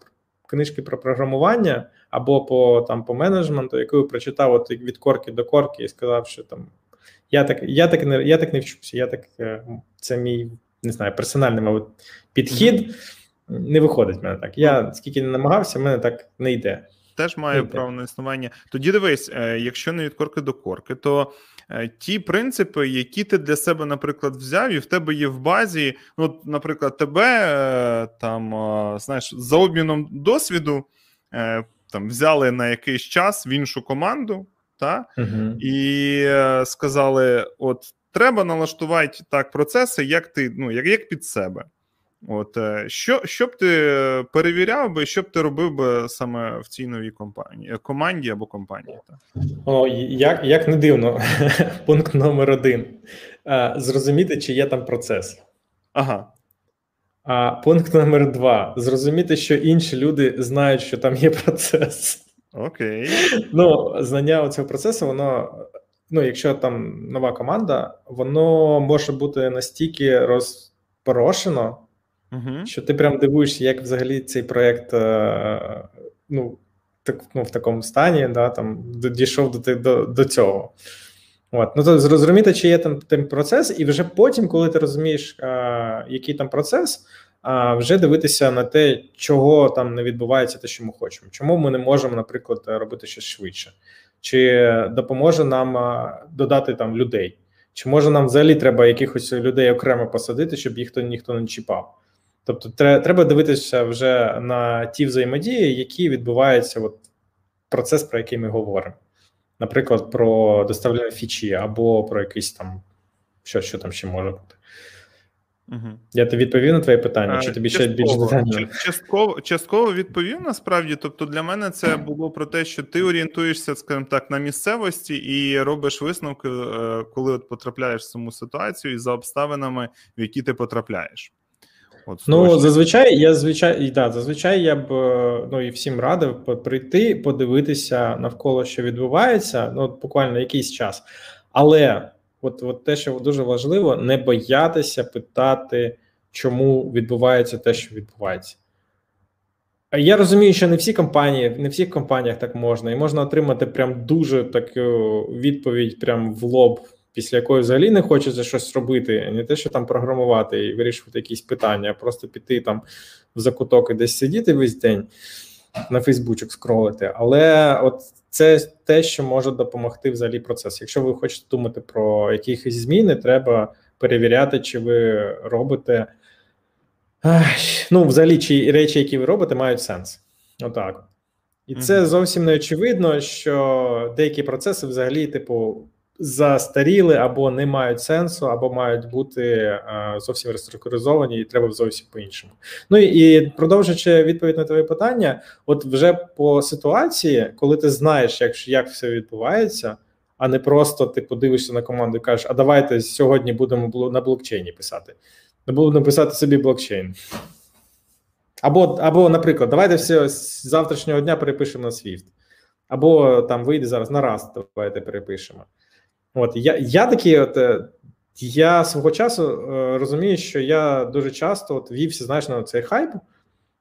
книжки про програмування або по там по менеджменту, яку я прочитав от від корки до корки і сказав, що там я так я так не я так не вчуся. Я так е, це мій не знаю, персональний мабуть, підхід не виходить в мене так. Я скільки не намагався, в мене так не йде. Теж має право на існування. Тоді дивись, е, якщо не від корки до корки, то е, ті принципи, які ти для себе, наприклад, взяв, і в тебе є в базі, ну, наприклад, тебе е, там знаєш, за обміном досвіду там взяли на якийсь час в іншу команду, та, угу. і сказали: от треба налаштувати так процеси, як ти ну, як, як під себе. От е, що, що б ти перевіряв би, що б ти робив би саме в цій новій компанії, команді або компанії? Так? О, як як не дивно, *laughs* пункт номер один: зрозуміти, чи є там процес. Ага. А пункт номер два: зрозуміти, що інші люди знають, що там є процес. Окей. Ну, знання цього процесу, воно, ну, якщо там нова команда, воно може бути настільки розпорошено, угу. що ти прям дивуєшся, як взагалі цей проєкт е, ну, так, ну, в такому стані, да, там, дійшов до до, до цього. От. Ну, то зрозуміти, чи є там там процес, і вже потім, коли ти розумієш, а, е, який там процес, а вже дивитися на те, чого там не відбувається, те, що ми хочемо. Чому ми не можемо, наприклад, робити щось швидше, чи допоможе нам додати там людей, чи може нам взагалі треба якихось людей окремо посадити, щоб їх ніхто не чіпав. Тобто, треба дивитися вже на ті взаємодії, які відбуваються, от процес, про який ми говоримо. Наприклад, про доставлення фічі або про якийсь там що, що там ще може бути. Угу. Я тобі відповів на твоє питання, чи тобі частково, ще більш детально? Частково частково відповів насправді. Тобто, для мене це було про те, що ти орієнтуєшся, скажімо так, на місцевості і робиш висновки, е, коли от потрапляєш в саму ситуацію і за обставинами, в які ти потрапляєш. От, Ну точно. зазвичай я звичай, да, зазвичай я б е, ну і всім радив прийти, подивитися навколо що відбувається. Ну, буквально якийсь час, але. От, от те, що дуже важливо, не боятися питати, чому відбувається те, що відбувається. Я розумію, що не всі компанії, не всіх компаніях так можна, і можна отримати прям дуже таку відповідь прям в лоб, після якої взагалі не хочеться щось робити, не те, що там програмувати і вирішувати якісь питання, а просто піти там в закуток і десь сидіти весь день на Фейсбучок скролити. Але от це те, що може допомогти взагалі процес. Якщо ви хочете думати про якісь зміни, треба перевіряти, чи ви робите. Ну, взагалі, чи речі, які ви робите, мають сенс. Отак. І це зовсім не очевидно, що деякі процеси взагалі, типу, застаріли або не мають сенсу, або мають бути е, зовсім реструктуризовані, і треба зовсім по-іншому. Ну і продовжуючи відповідь на твоє питання, от вже по ситуації, коли ти знаєш, як як все відбувається, а не просто ти подивишся на команду і кажеш, а давайте сьогодні будемо на блокчейні писати. Не буду написати собі блокчейн. Або, або, наприклад, давайте все з завтрашнього дня перепишемо на Swift. Або там вийде зараз на раз, давайте перепишемо. От я я такий, от е, я свого часу е, розумію, що я дуже часто от вівся, знаєш, на цей хайп,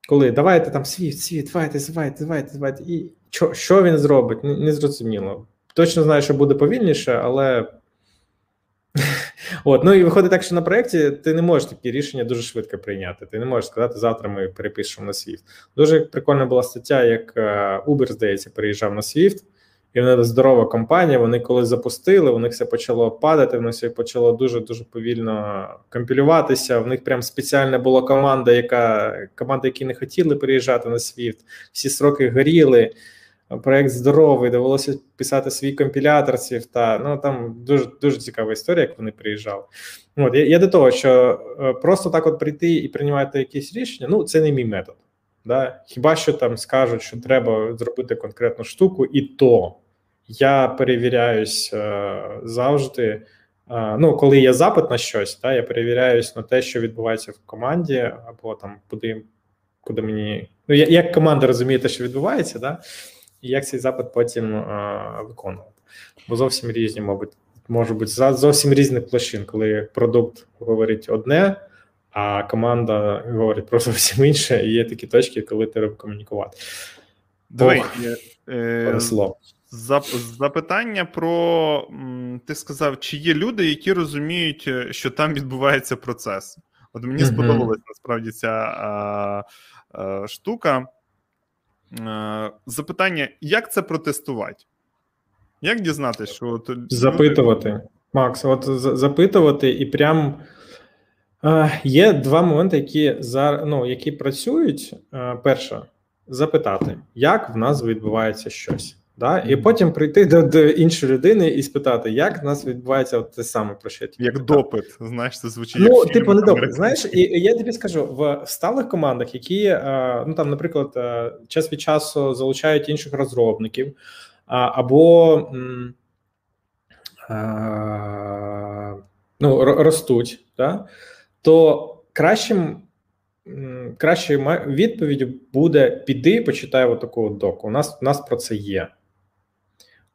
коли давайте там світ, світ, давайте, давайте, давайте, давайте. І що що він зробить? Не, зрозуміло. Точно знаю, що буде повільніше, але. *laughs* От, ну і виходить так, що на проєкті ти не можеш такі рішення дуже швидко прийняти. Ти не можеш сказати, завтра ми перепишемо на Swift. Дуже прикольна була стаття, як е, Uber, здається, переїжджав на Swift і вони здорова компанія. Вони коли запустили, у них все почало падати. В них все почало дуже дуже повільно компілюватися. В них прям спеціальна була команда, яка команда, які не хотіли переїжджати на Swift. Всі сроки горіли. Проект здоровий, довелося писати свій компілятор Свіфта. Ну там дуже дуже цікава історія, як вони приїжджали. От я, я до того, що е, просто так от прийти і приймати якісь рішення. Ну це не мій метод. Да? Хіба що там скажуть, що треба зробити конкретну штуку, і то я перевіряюсь е, завжди. Е, ну, коли є запит на щось, да, я перевіряюсь на те, що відбувається в команді, або там куди куди мені. Ну, я, як команда розуміє те, що відбувається, да, і як цей запит потім е, виконувати. Бо зовсім різні, мабуть, може бути зовсім різних площин, коли продукт говорить одне а команда говорить про зовсім інше, і є такі точки, коли треба комунікувати. Давай, е, запитання про ти сказав, чи є люди, які розуміють, е, що там відбувається процес? От мені mm-hmm. сподобалась насправді ця а, а, штука. А, запитання: як це протестувати? Як дізнатися, що от запитувати, Макс, от запитувати і прям. Є два моменти, які за, ну, які працюють. Перше, запитати, як в нас відбувається щось. Да? І потім прийти до, до іншої людини і спитати, як в нас відбувається от те саме про що я як питав. допит. Знаєш, це звучить Ну, як типу, не допит. Знаєш, і і я тобі скажу в сталих командах, які е, ну там, наприклад, е, час від часу залучають інших розробників, або ну, ростуть, да? То кращим. Кращою відповіддю буде піди, почитай отаку доку. У нас у нас про це є.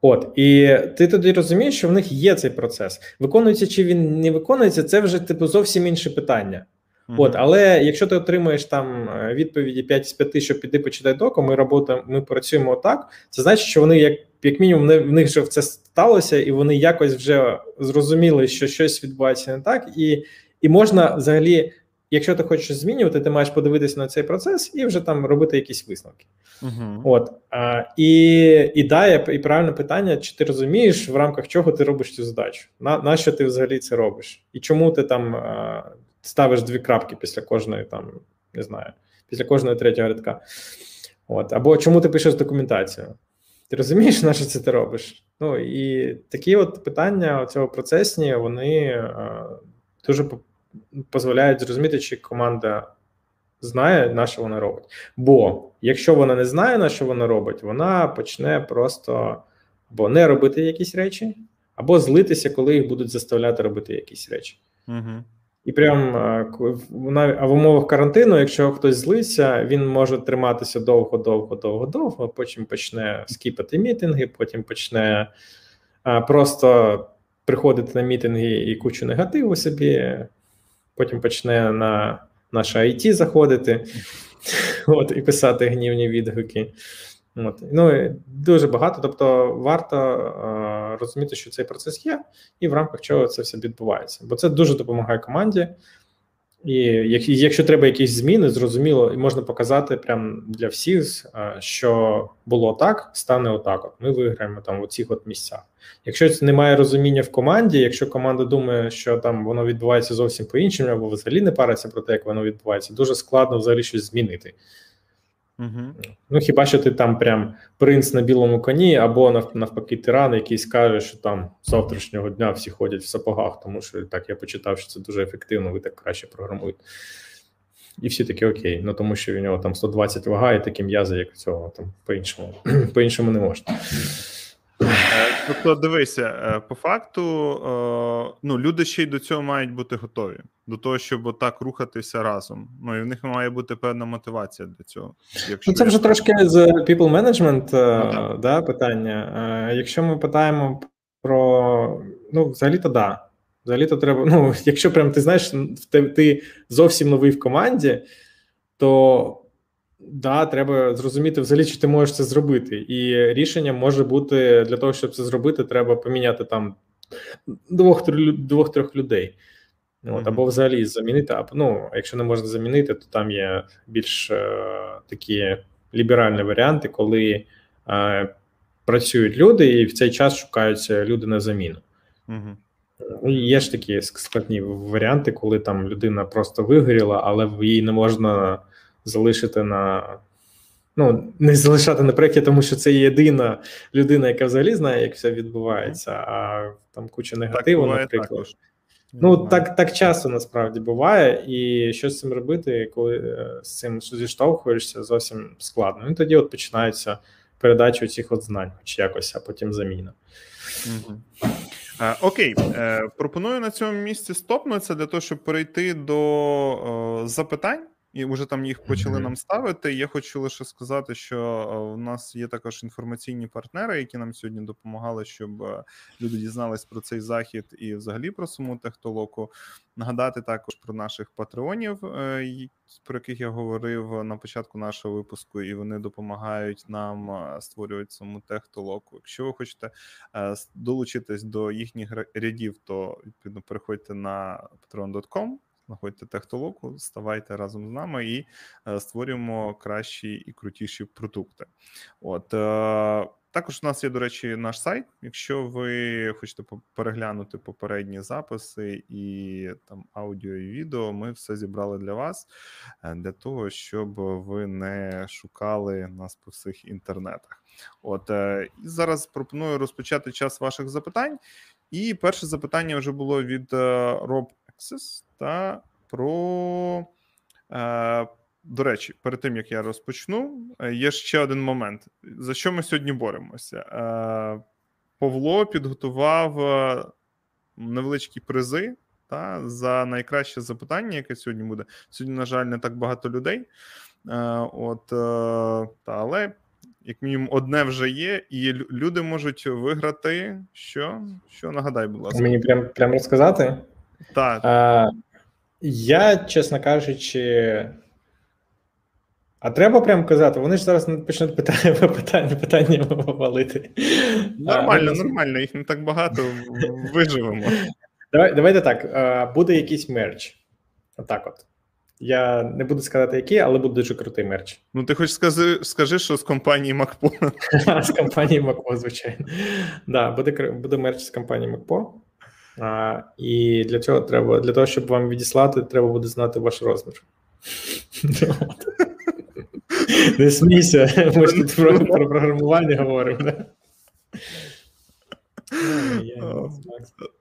От, і ти тоді розумієш, що в них є цей процес. Виконується чи він не виконується, це вже типу зовсім інше питання. Мгм. От, але якщо ти отримуєш там е, відповіді 5 з 5, що піди почитай доку, ми робота, ми працюємо отак. Це значить, що вони як як мінімум не- в них вже це сталося, і вони якось вже зрозуміли, що щось відбувається не так, і, і можна взагалі. Якщо ти хочеш змінювати, ти маєш подивитися на цей процес і вже там робити якісь висновки. Мгм. От а, і, і да, є- і правильне питання: чи ти розумієш, в рамках чого ти робиш цю задачу? На, на що ти взагалі це робиш? І чому ти там а, ставиш дві крапки після кожної там, не знаю, після кожної третього рядка? От, або чому ти пишеш документацію? Ти розумієш, на що це ти робиш? Ну і такі от питання цього процесні, вони а, дуже дозволяють зрозуміти, чи команда знає, на що вона робить. Бо якщо вона не знає, на що вона робить, вона почне просто або не робити якісь речі, або злитися, коли їх будуть заставляти робити якісь речі. І прям е, а в умовах карантину, якщо хтось злиться, він може триматися довго, довго, довго, довго. Потім почне скіпати мітинги, потім почне а, просто приходити на мітинги і кучу негативу собі. Потім почне на наше IT заходити, от, і писати гнівні відгуки. От. Ну, дуже багато. Тобто, варто е, розуміти, що цей процес є, і в рамках чого це все відбувається. Бо це дуже допомагає команді. І якщо треба якісь зміни, зрозуміло, і можна показати прям для всіх, е, що було так, стане отак. От ми виграємо там в цих от місцях. Якщо немає розуміння в команді, якщо команда думає, що там воно відбувається зовсім по-іншому, або взагалі не париться про те, як воно відбувається, дуже складно взагалі щось змінити. Ну хіба що ти там прям принц на білому коні, або нав- навпаки тиран, який скаже, що там з завтрашнього дня всі ходять в сапогах, тому що так я почитав, що це дуже ефективно, ви так краще програмуєте. І всі такі окей. Ну тому що в нього там 120 вага і такі м'язи, як цього там по-іншому, *clears throat* по-іншому не можна. Е, Тобто, дивися, е, по факту, е, ну, люди ще й до цього мають бути готові, до того, щоб отак рухатися разом. Ну і в них має бути певна мотивація для цього. Якщо Ну, це вже трошки з people management Ну, да, питання. Якщо ми питаємо про ну, взагалі-то да. Взагалі-то треба. Ну, *laughs* якщо прям ти знаєш, в ти зовсім новий в команді, то да, треба зрозуміти взагалі, чи ти можеш це зробити. І рішення може бути для того, щоб це зробити, треба поміняти там двох-трьох людей. От, Мгм. Або взагалі замінити, а ну, якщо не можна замінити, то там є більш е, такі ліберальні варіанти, коли е, працюють люди, і в цей час шукаються люди на заміну. Ну, і Є ж такі складні варіанти, коли там людина просто вигоріла, але її не можна залишити на. Ну, не залишати на проєкті, тому що це єдина людина, яка взагалі знає, як все відбувається, а там куча Так негативу, буває наприклад. також. Ну, так, так часто насправді буває, і що з цим робити, коли е, з цим зіштовхуєшся, зовсім складно. Ну, тоді от починається передача цих от знань, хоч якось, а потім заміна. Е, Окей, е, пропоную на цьому місці стопнутися для того, щоб перейти до е, запитань. І вже там їх почали Мгм. нам ставити. Я хочу лише сказати, що е, у нас є також інформаційні партнери, які нам сьогодні допомагали, щоб е, люди дізнались про цей захід і взагалі про саму технолоку. Нагадати також про наших патреонів, е, про яких я говорив на початку нашого випуску, і вони допомагають нам е, створювати саму технолоку. Якщо ви хочете е, долучитись до їхніх рядів, то відповідно переходьте на patreon.com знаходьте техтолоку, ставайте разом з нами і е, створюємо кращі і крутіші продукти. От е, також у нас є, до речі, наш сайт. Якщо ви хочете переглянути попередні записи і там аудіо і відео, ми все зібрали для вас е, для того, щоб ви не шукали нас по всіх інтернетах. От і зараз пропоную розпочати час ваших запитань. І перше запитання вже було від е, Access та про. Е, до речі, перед тим як я розпочну, е, є ще один момент. За що ми сьогодні боремося? Е, Павло підготував е, невеличкі призи та, за найкраще запитання, яке сьогодні буде. Сьогодні, на жаль, не так багато людей. Е, От, е, та, але як мінімум, одне вже є, і люди можуть виграти. Що? Що нагадай, будь ласка. Мені прям, прям розказати. Так, А, я, чесно кажучи. А треба прям казати, вони ж зараз почнуть питання *laughs* питання, питання валити. нормально, А, нормально, їх не так багато. Виживемо. Давай, давайте так. Буде якийсь мерч. Отак от. Я не буду сказати, який, але буде дуже крутий мерч. Ну, ти хоч скажи, скажи, що з компанії Макпо. *laughs* з компанії Макпо, звичайно. Да, буде, буде мерч з компанії Макпо. А, і для цього треба, для того, щоб вам відіслати, треба буде знати ваш розмір. *laughs* Не смійся, ми ж тут про, про програмування говоримо. Да?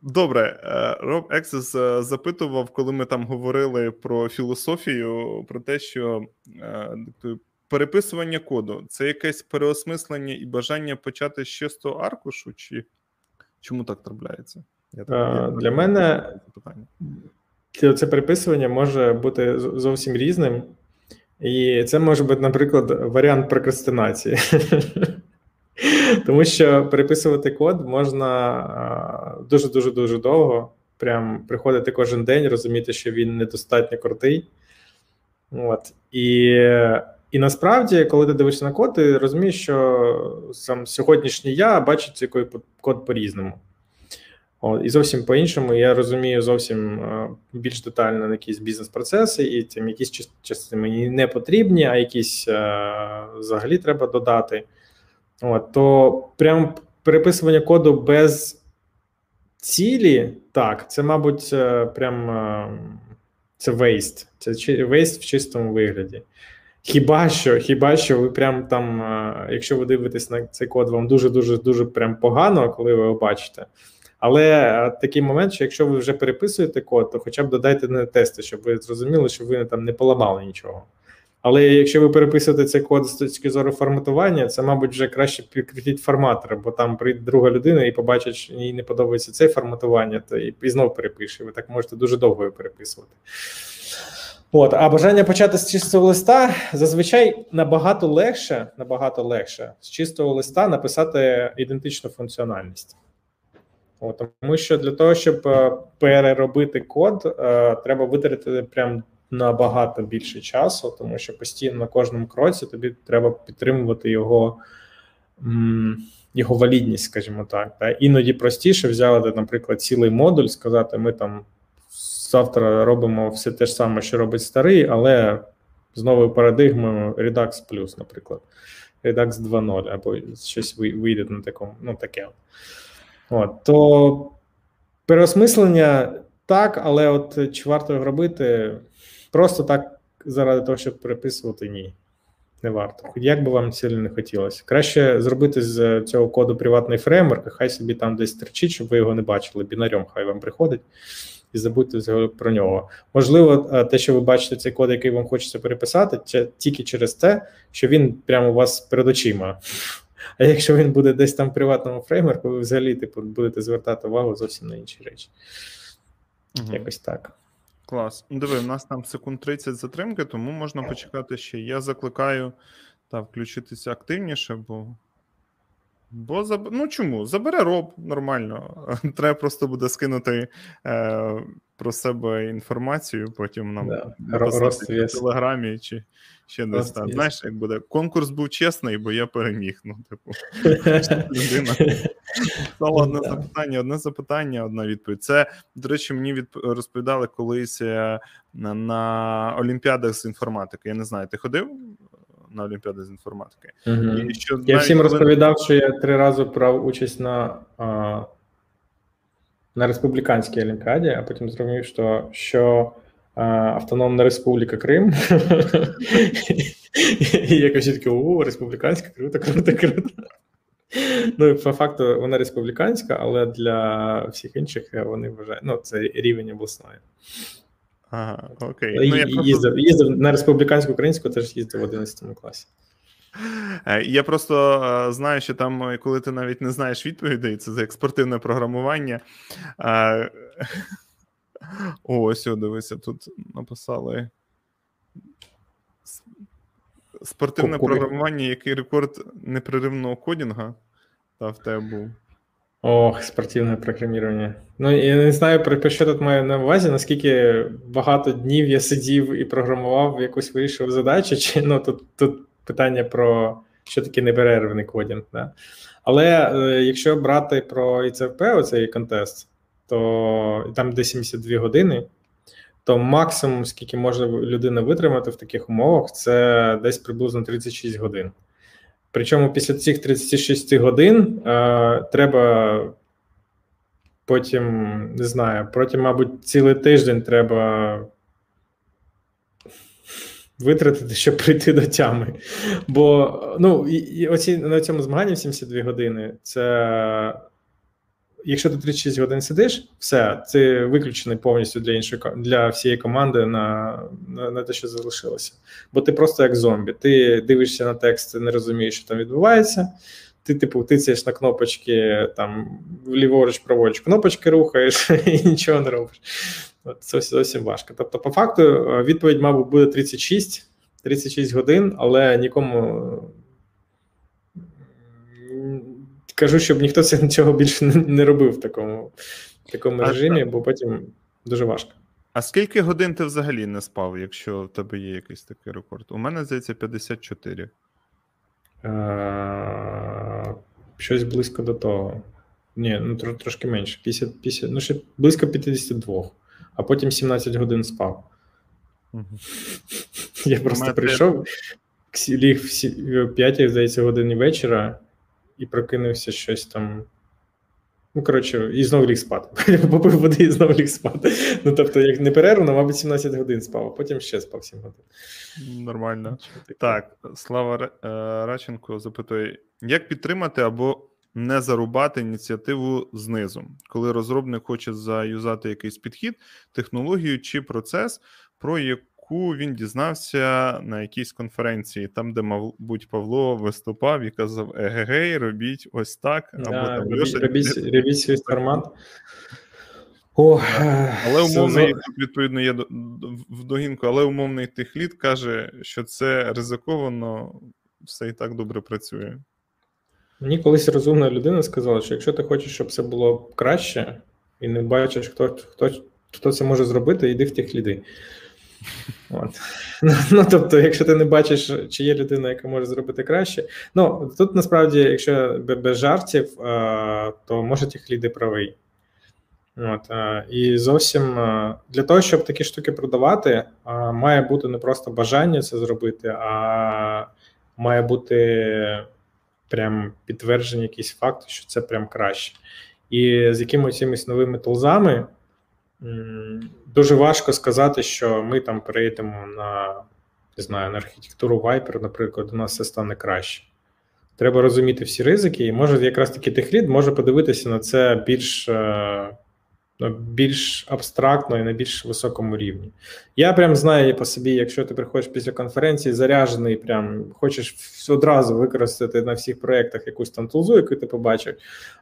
Добре, е, Роб Ексес е, запитував, коли ми там говорили про філософію, про те, що е, переписування коду це якесь переосмислення і бажання почати з чистого аркушу, чи чому так трапляється? Я Е, я для мене- запитання. Це- переписування може бути зовсім різним, і це може бути, наприклад, варіант прокрастинації. *laughs* Тому що переписувати код можна дуже дуже дуже довго. Прям приходити кожен день, розуміти, що він недостатньо крутий. От. І, і насправді, коли ти дивишся на код, ти розумієш, що сам сьогоднішній я бачить цей код по-різному. І зовсім по-іншому я розумію зовсім е, більш детально якісь бізнес-процеси, і там якісь частини мені не потрібні, а якісь е, взагалі треба додати. От, то прям переписування коду без цілі, так, це, мабуть, е, прям це waste. Це waste в чистому вигляді. Хіба що, хіба що ви прям там, якщо ви дивитесь на цей код, вам дуже дуже дуже прям погано, коли ви його бачите. Але е, такий момент, що якщо ви вже переписуєте код, то хоча б додайте на тести, щоб ви зрозуміли, що ви там не поламали нічого. Але якщо ви переписуєте цей код з точки зору форматування, це, мабуть, вже краще підкрутіть форматор, бо там прийде друга людина і побачить, що їй не подобається це форматування, то і, і знов перепише. Ви так можете дуже довго переписувати. От, а бажання почати з чистого листа зазвичай набагато легше, набагато легше з чистого листа написати ідентичну функціональність. Тому що для того, щоб е, переробити код, е, треба витратити прям набагато більше часу, тому що постійно на кожному кроці тобі треба підтримувати його, його валідність, скажімо так. Та іноді простіше взяти, наприклад, цілий модуль, сказати, ми там завтра робимо все те ж саме, що робить старий, але з новою парадигмою Redux Plus, наприклад, Redux 2.0, або щось вийде на такому, ну таке. От, то переосмислення так, але от чи варто робити просто так заради того, щоб переписувати, ні. Не варто. Як би вам сильно не хотілося. Краще зробити з цього коду приватний фреймворк, хай собі там десь терчить, щоб ви його не бачили. Бінарем хай вам приходить, і забудьте про нього. Можливо, е, те, що ви бачите цей код, який вам хочеться переписати, це тільки через те, що він прямо у вас перед очима. А якщо він буде десь там в приватному фреймворку, ви взагалі типу, будете звертати увагу зовсім на інші речі. Мгм. Якось так. Клас. Ну, Диви, у нас там секунд 30 затримки, тому можна почекати ще. Я закликаю та, включитися активніше, бо. Бо заб... ну чому? Забере роб нормально. *laughs* Треба просто буде скинути е, про себе інформацію, потім нам Да. написати в телеграмі чи ще десь там. Знаєш, як буде? Конкурс був чесний, бо я переміг. Ну, типу, людина. Стало одне Да. запитання, одне запитання, одна відповідь. Це, до речі, мені відп... розповідали колись е, на, на Олімпіадах з інформатики. Я не знаю, ти ходив на Олімпіади з інформатики? Мгм. І що Я навіть всім коли- розповідав, що я три рази брав участь на, а, на республіканській олімпіаді, а потім зрозумів, що, що а, Автономна Республіка Крим. *laughs* І я кажу, таке, о, республіканська, круто, круто, круто. Ну, по факту вона республіканська, але для всіх інших е, вони вважають, ну, це рівень обласної. Ага, окей. Ну, я і просто... їздив, їздив на республіканську українську, теж їздив в 11 класі. Е, Я просто е, знаю, що там, е, коли ти навіть не знаєш відповідей, це як спортивне програмування. *laughs* О, ось, о, дивися, тут написали. Спортивне Ку- ку- програмування, який рекорд непреривного кодінга та в тебе був. Ох, спортивне програмування. Ну, я не знаю, про про що тут маю на увазі, наскільки багато днів я сидів і програмував, якусь вирішив задачу, чи ну тут, тут питання про що таке неперервний кодінг. Да? Але е, якщо брати про ІЦФП, оцей контест, то там де 72 години, то максимум, скільки може людина витримати в таких умовах, це десь приблизно 36 годин. Причому після цих 36 годин е, треба потім, не знаю, потім, мабуть, цілий тиждень треба витратити, щоб прийти до тями. Бо ну, і, і оці на цьому змаганні в 72 години це. Якщо ти 36 годин сидиш, все, ти виключений повністю для іншої для всієї команди на, на, на те, що залишилося. Бо ти просто як зомбі. Ти дивишся на текст, не розумієш, що там відбувається. Ти, типу, тицяєш на кнопочки, там ліворуч, праворуч кнопочки рухаєш *laughs* і нічого не робиш. Це зовсім важко. Тобто, по факту, е, відповідь, мабуть, буде 36, 36 годин, але нікому кажу, щоб ніхто це *laughs* нічого більше не- не робив в такому, в такому режимі, бо потім дуже важко. А скільки годин ти взагалі не спав, якщо в тебе є якийсь такий рекорд? У мене здається 54. Е, Щось близько до того. Ні, ну тро- трошки менше. 50, 50, ну ще близько 52, а потім 17 годин спав. Угу. *laughs* Я просто Мати. прийшов, ліг в 5, здається, годині вечора і прокинувся щось там. Ну, коротше, і знову ліг спати. *laughs* Попив води і знову ліг спати. Ну, тобто, як не перервно, мабуть, 17 годин спав, а потім ще спав 7 годин. Нормально. Так, Слава е, запитує: як підтримати або не зарубати ініціативу знизу, коли розробник хоче заюзати якийсь підхід, технологію чи процес, про яку він дізнався на якійсь конференції, там, де, мабуть, Павло виступав і казав: Егегей, робіть ось так, або Да, там робіть, робіть, робіть свій формат. О, Але умовний відповідно є в догінку, але умовний техлід каже, що це ризиковано, все і так добре працює. Мені колись розумна людина сказала, що якщо ти хочеш, щоб це було краще, і не бачиш, хто, хто, хто це може зробити, йди в ті ліди. От. Ну, тобто, якщо ти не бачиш, чи є людина, яка може зробити краще. Ну, тут насправді, якщо без жартів, то може техліди правий. От, і зовсім для того, щоб такі штуки продавати, має бути не просто бажання це зробити, а має бути прям підтверджені якісь факти, що це прям краще. І з якимись новими тулзами дуже важко сказати, що ми там перейдемо на не знаю, на архітектуру Viper, наприклад, у нас все стане краще. Треба розуміти всі ризики, і може якраз таки техлід може подивитися на це більш, е, більш абстрактно і на більш високому рівні. Я прям знаю по собі, якщо ти приходиш після конференції, заряджений, прям хочеш одразу використати на всіх проєктах якусь там тулзу, яку ти побачив,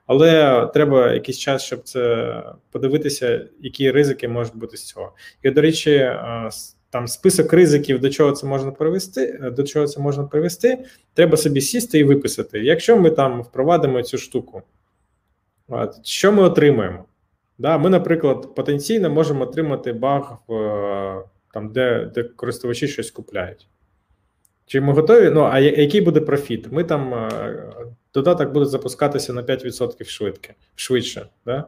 але треба якийсь час, щоб це подивитися, які ризики можуть бути з цього. І, до речі, е, там список ризиків, до чого це можна привести, е, до чого це можна привести, треба собі сісти і виписати. Якщо ми там впровадимо цю штуку, що ми отримаємо? Да, Ми, наприклад, потенційно можемо отримати баг, в, там, де де користувачі щось купляють. Чи ми готові? Ну, а який буде профіт? Ми там е, додаток буде запускатися на 5% швидке, швидше. Да?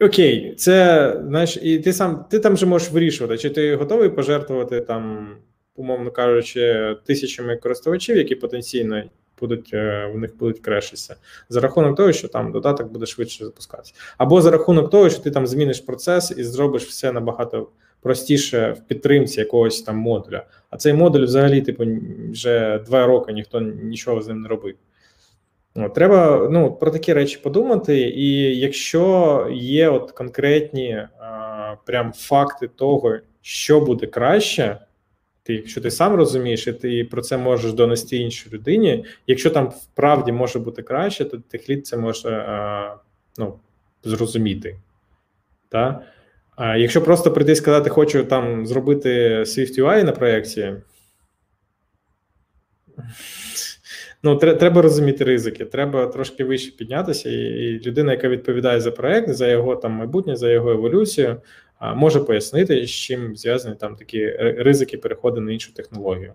Окей, це знаєш, і ти сам ти там же можеш вирішувати, чи ти готовий пожертвувати там, умовно кажучи, тисячами користувачів, які потенційно будуть е, в них будуть крешитися, за рахунок того, що там додаток буде швидше запускатися, або за рахунок того, що ти там зміниш процес і зробиш все набагато простіше в підтримці якогось там модуля. А цей модуль, взагалі, типу, вже два роки ніхто нічого з ним не робив. Треба ну, про такі речі подумати, і якщо є от конкретні а, прям факти того, що буде краще, ти, якщо ти сам розумієш, і ти про це можеш донести іншій людині. Якщо там вправді може бути краще, то техліт це може а, ну, зрозуміти. Так? А якщо просто прийти і сказати, хочу там зробити Swift UI на проєкті, ну, треба розуміти ризики, треба трошки вище піднятися, і людина, яка відповідає за проєкт, за його там майбутнє, за його еволюцію, може пояснити, з чим зв'язані там такі ризики переходу на іншу технологію.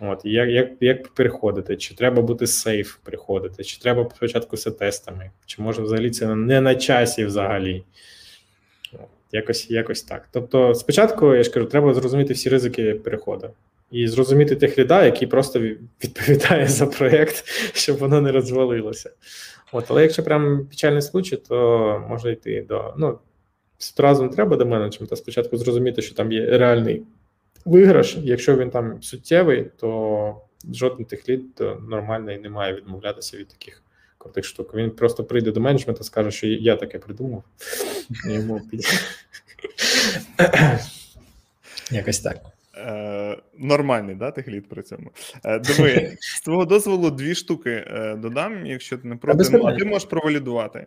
От, як як, як переходити, чи треба бути сейф приходити, чи треба спочатку все тестами, чи може взагалі це не на часі взагалі. Якось якось так. Тобто, спочатку, я ж кажу, треба зрозуміти всі ризики переходу і зрозуміти тих ліда, який просто відповідає за проєкт, *laughs* щоб воно не розвалилося. От, Але якщо прям печальний случай, то може йти до. ну, Одразу не треба до менеджмента, спочатку зрозуміти, що там є реальний виграш. Якщо він там суттєвий, то жоден тих лід нормальний не має відмовлятися від таких крутих штук. Він просто прийде до менеджмента, скаже, що я таке придумав. йому Якось так. Е, Нормальний, да, техліт при цьому. Е, Диви, з твого дозволу дві штуки е, додам, якщо ти не проти, ну, а ти можеш провалідувати.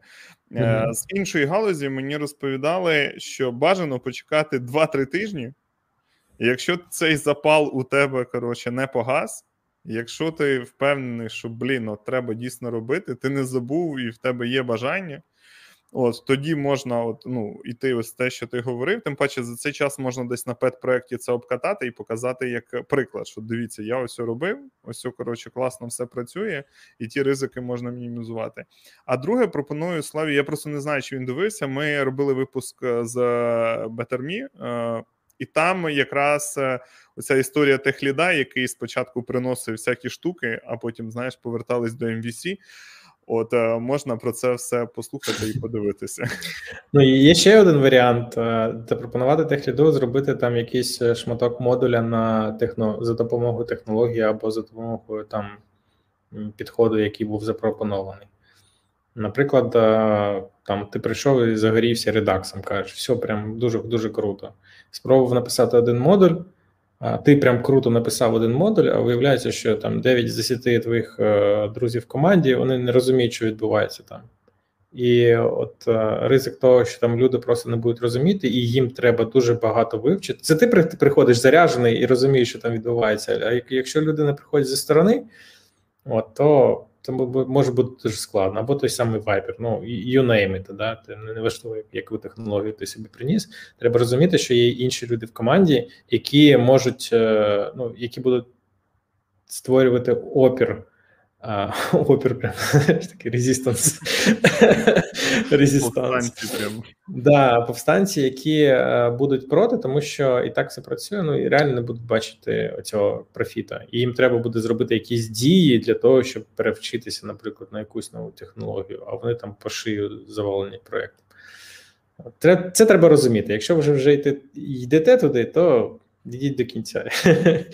Е, З іншої галузі мені розповідали, що бажано почекати 2-3 тижні. Якщо цей запал у тебе коротше, не погас, якщо ти впевнений, що блін, от треба дійсно робити, ти не забув і в тебе є бажання. От тоді можна от, ну, іти ось те, що ти говорив. Тим паче за цей час можна десь на пет-проєкті це обкатати і показати як приклад, що дивіться, я ось робив, ось коротше класно все працює, і ті ризики можна мінімізувати. А друге, пропоную Славі. Я просто не знаю, чи він дивився. Ми робили випуск е, з е, і там якраз е, оця історія техліда, який спочатку приносив всякі штуки, а потім, знаєш, повертались до MVC. От е, можна про це все послухати і подивитися. *laughs* Ну є ще один варіант: е, запропонувати техліду, зробити там якийсь е, шматок модуля на техно за допомогою технології або за допомогою там підходу, який був запропонований. Наприклад, там ти прийшов і загорівся редаксом, кажеш, все прям дуже дуже круто. Спробував написати один модуль ти прям круто написав один модуль, а виявляється, що там 9 з 10 твоїх е, друзів в команді вони не розуміють, що відбувається там. І от е, ризик того, що там люди просто не будуть розуміти, і їм треба дуже багато вивчити. Це ти приходиш заряджений і розумієш, що там відбувається. А якщо людина приходить зі сторони, от, то це може бути дуже складно, або той самий Viper, ну you name it, да? Ти не важливо, яку технологію ти собі приніс. Треба розуміти, що є інші люди в команді, які можуть, е, ну які будуть створювати опір а, *laughs* опір прям такий resistance. *laughs* Resistance. Да, повстанці, які е, будуть проти, тому що і так все працює, ну і реально не будуть бачити цього профіта. І їм треба буде зробити якісь дії для того, щоб перевчитися, наприклад, на якусь нову технологію, а вони там по шию завалені проєктом. Це треба розуміти. Якщо ви вже йти, йдете туди, то йдіть до кінця. *laughs*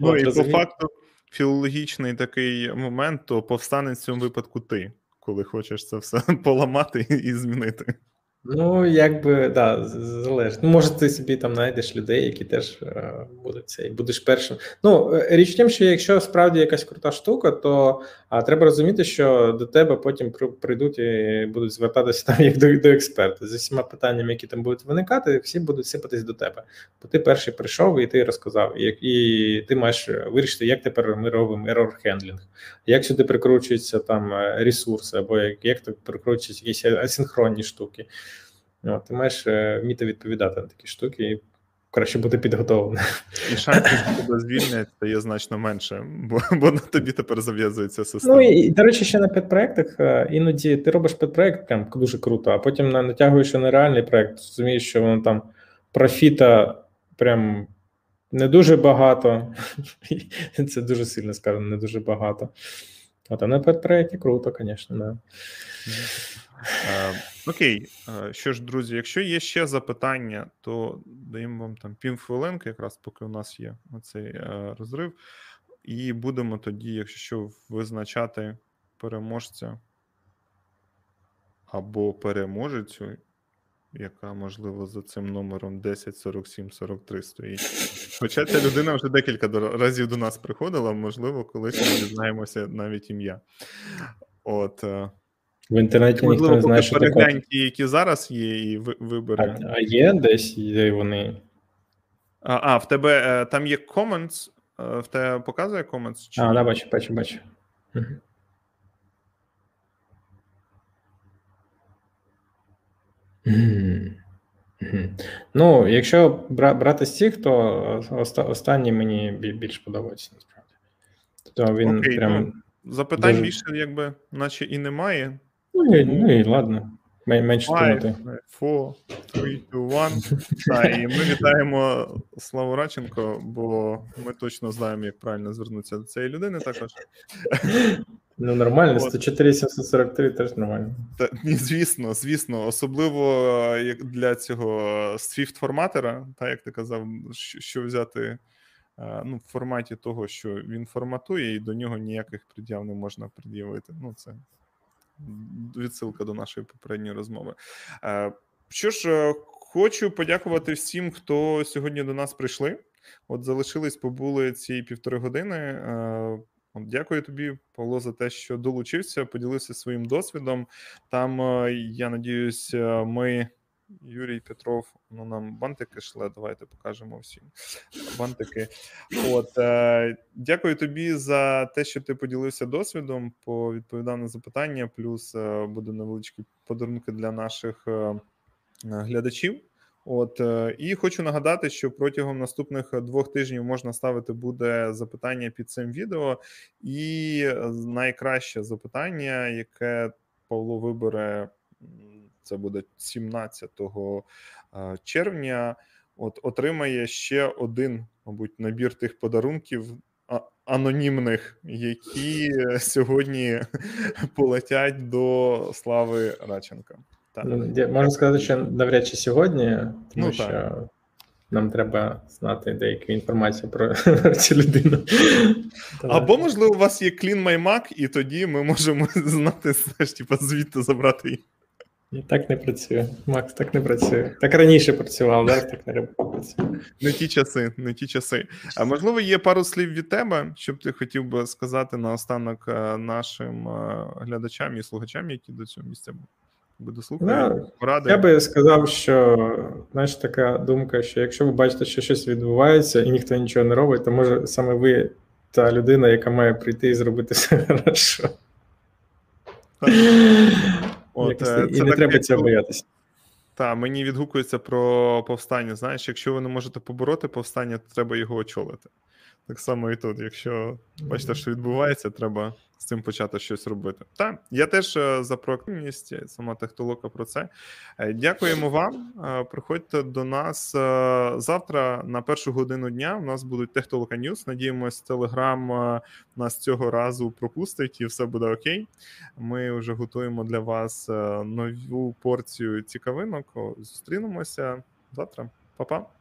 Ну і по факту філологічний такий момент, то повстане в цьому випадку ти, коли хочеш це все *laughs* поламати і змінити. Ну, якби да, залежить. Ну, може, ти собі там знайдеш людей, які теж е, будуть це, і будеш першим. Ну, е, річ в тим, що якщо справді якась крута штука, то А треба розуміти, що до тебе потім прийдуть і будуть звертатися там як до, до експерта. З усіма питаннями, які там будуть виникати, всі будуть сипатись до тебе. Бо ти перший прийшов і ти розказав, і, і ти маєш вирішити, як тепер ми робимо error handling, як сюди прикручуються там ресурси, або як як прикручуються якісь асинхронні штуки. От, Ти маєш вміти відповідати на такі штуки. і краще бути підготовленим. І шансів, що тебе звільнять, стає значно менше, бо бо на тобі тепер зав'язується система. Ну і, до речі, ще на підпроектах іноді ти робиш підпроект прям дуже круто, а потім натягуєш на реальний проект, розумієш, що воно там профіта прям не дуже багато. Це дуже сильно сказано, не дуже багато. От, а на підпроекті круто, звісно, да. Е, окей, е, що ж, друзі, якщо є ще запитання, то даємо вам там півхвилинки, якраз поки у нас є оцей е, розрив, і будемо тоді, якщо що, визначати переможця або переможецю, яка, можливо, за цим номером 104743 стоїть. Хоча ця людина вже декілька разів до нас приходила, можливо, колись ми дізнаємося навіть ім'я. От. В інтернеті Можливо, ніхто не знає, що таке. ті, які зараз є, і вибери. А, а є десь де вони. А, а, в тебе е, там є comments, е, в тебе показує comments? Чи а, да, бачу, бачу, бачу. Угу. Ну, якщо брати з цих, то останній мені більш подобається насправді. Тобто він Окей, прям. Ну, запитань дуже... більше, якби, наче і немає. Ну і, ну і ладно. Менше думати. 4, 3, 2, 1. Так, і ми вітаємо Славу Раченко, бо ми точно знаємо, як правильно звернутися до цієї людини також. Ну, нормально, 104 743 теж нормально. Та, ні, Звісно, звісно, особливо як для цього Swift-форматора, так як ти казав, що взяти ну, в форматі того, що він форматує, і до нього ніяких пред'яв не можна пред'явити. Ну, це відсилка до нашої попередньої розмови. Е, що ж, е, хочу подякувати всім, хто сьогодні до нас прийшли. От залишились, побули ці півтори години. Е, Дякую тобі, Павло, за те, що долучився, поділився своїм досвідом. Там я надіюсь, ми Юрій Петров ну нам бантики шле. Давайте покажемо всім бантики. От е, дякую тобі за те, що ти поділився досвідом, повідповідав на запитання. Плюс е, буде невеличкі подарунки для наших е, глядачів. От е, і хочу нагадати, що протягом наступних двох тижнів можна ставити буде запитання під цим відео, і найкраще запитання, яке Павло вибере це буде 17 червня. От отримає ще один, мабуть, набір тих подарунків анонімних, які сьогодні *laughs* полетять до Слави Раченка. Так. Можна сказати, що навряд чи сьогодні, тому ну, що так. нам треба знати деяку інформацію про *laughs* цю людину. Або, можливо, у вас є клін маймак, і тоді ми можемо *laughs* знати, знаєш, типу, звідти забрати їх. Так не працює. Макс, так не працює. Так раніше працював, да? так не працює. Не ті часи, не ті часи. А можливо, є пару слів від тебе, щоб ти хотів би сказати наостанок е, нашим е, глядачам і слухачам, які до цього місця буде слухати. Да, я би сказав, що знаєш, така думка, що якщо ви бачите, що щось відбувається і ніхто нічого не робить, то може саме ви та людина, яка має прийти і зробити *laughs* все хорошо. От, це І не треба цього боятися. Так, мені відгукується про повстання. Знаєш, якщо ви не можете побороти повстання, то треба його очолити. Так само і тут. Якщо бачите, що відбувається, треба з цим почати щось робити. Так, я теж е, за проактивність, сама технолока про це. Е, дякуємо вам. Е, приходьте до нас завтра на першу годину дня. У нас будуть Технолока News. Надіємось, Телеграм нас цього разу пропустить і все буде окей. Ми вже готуємо для вас нову порцію цікавинок. Зустрінемося завтра. Па-па.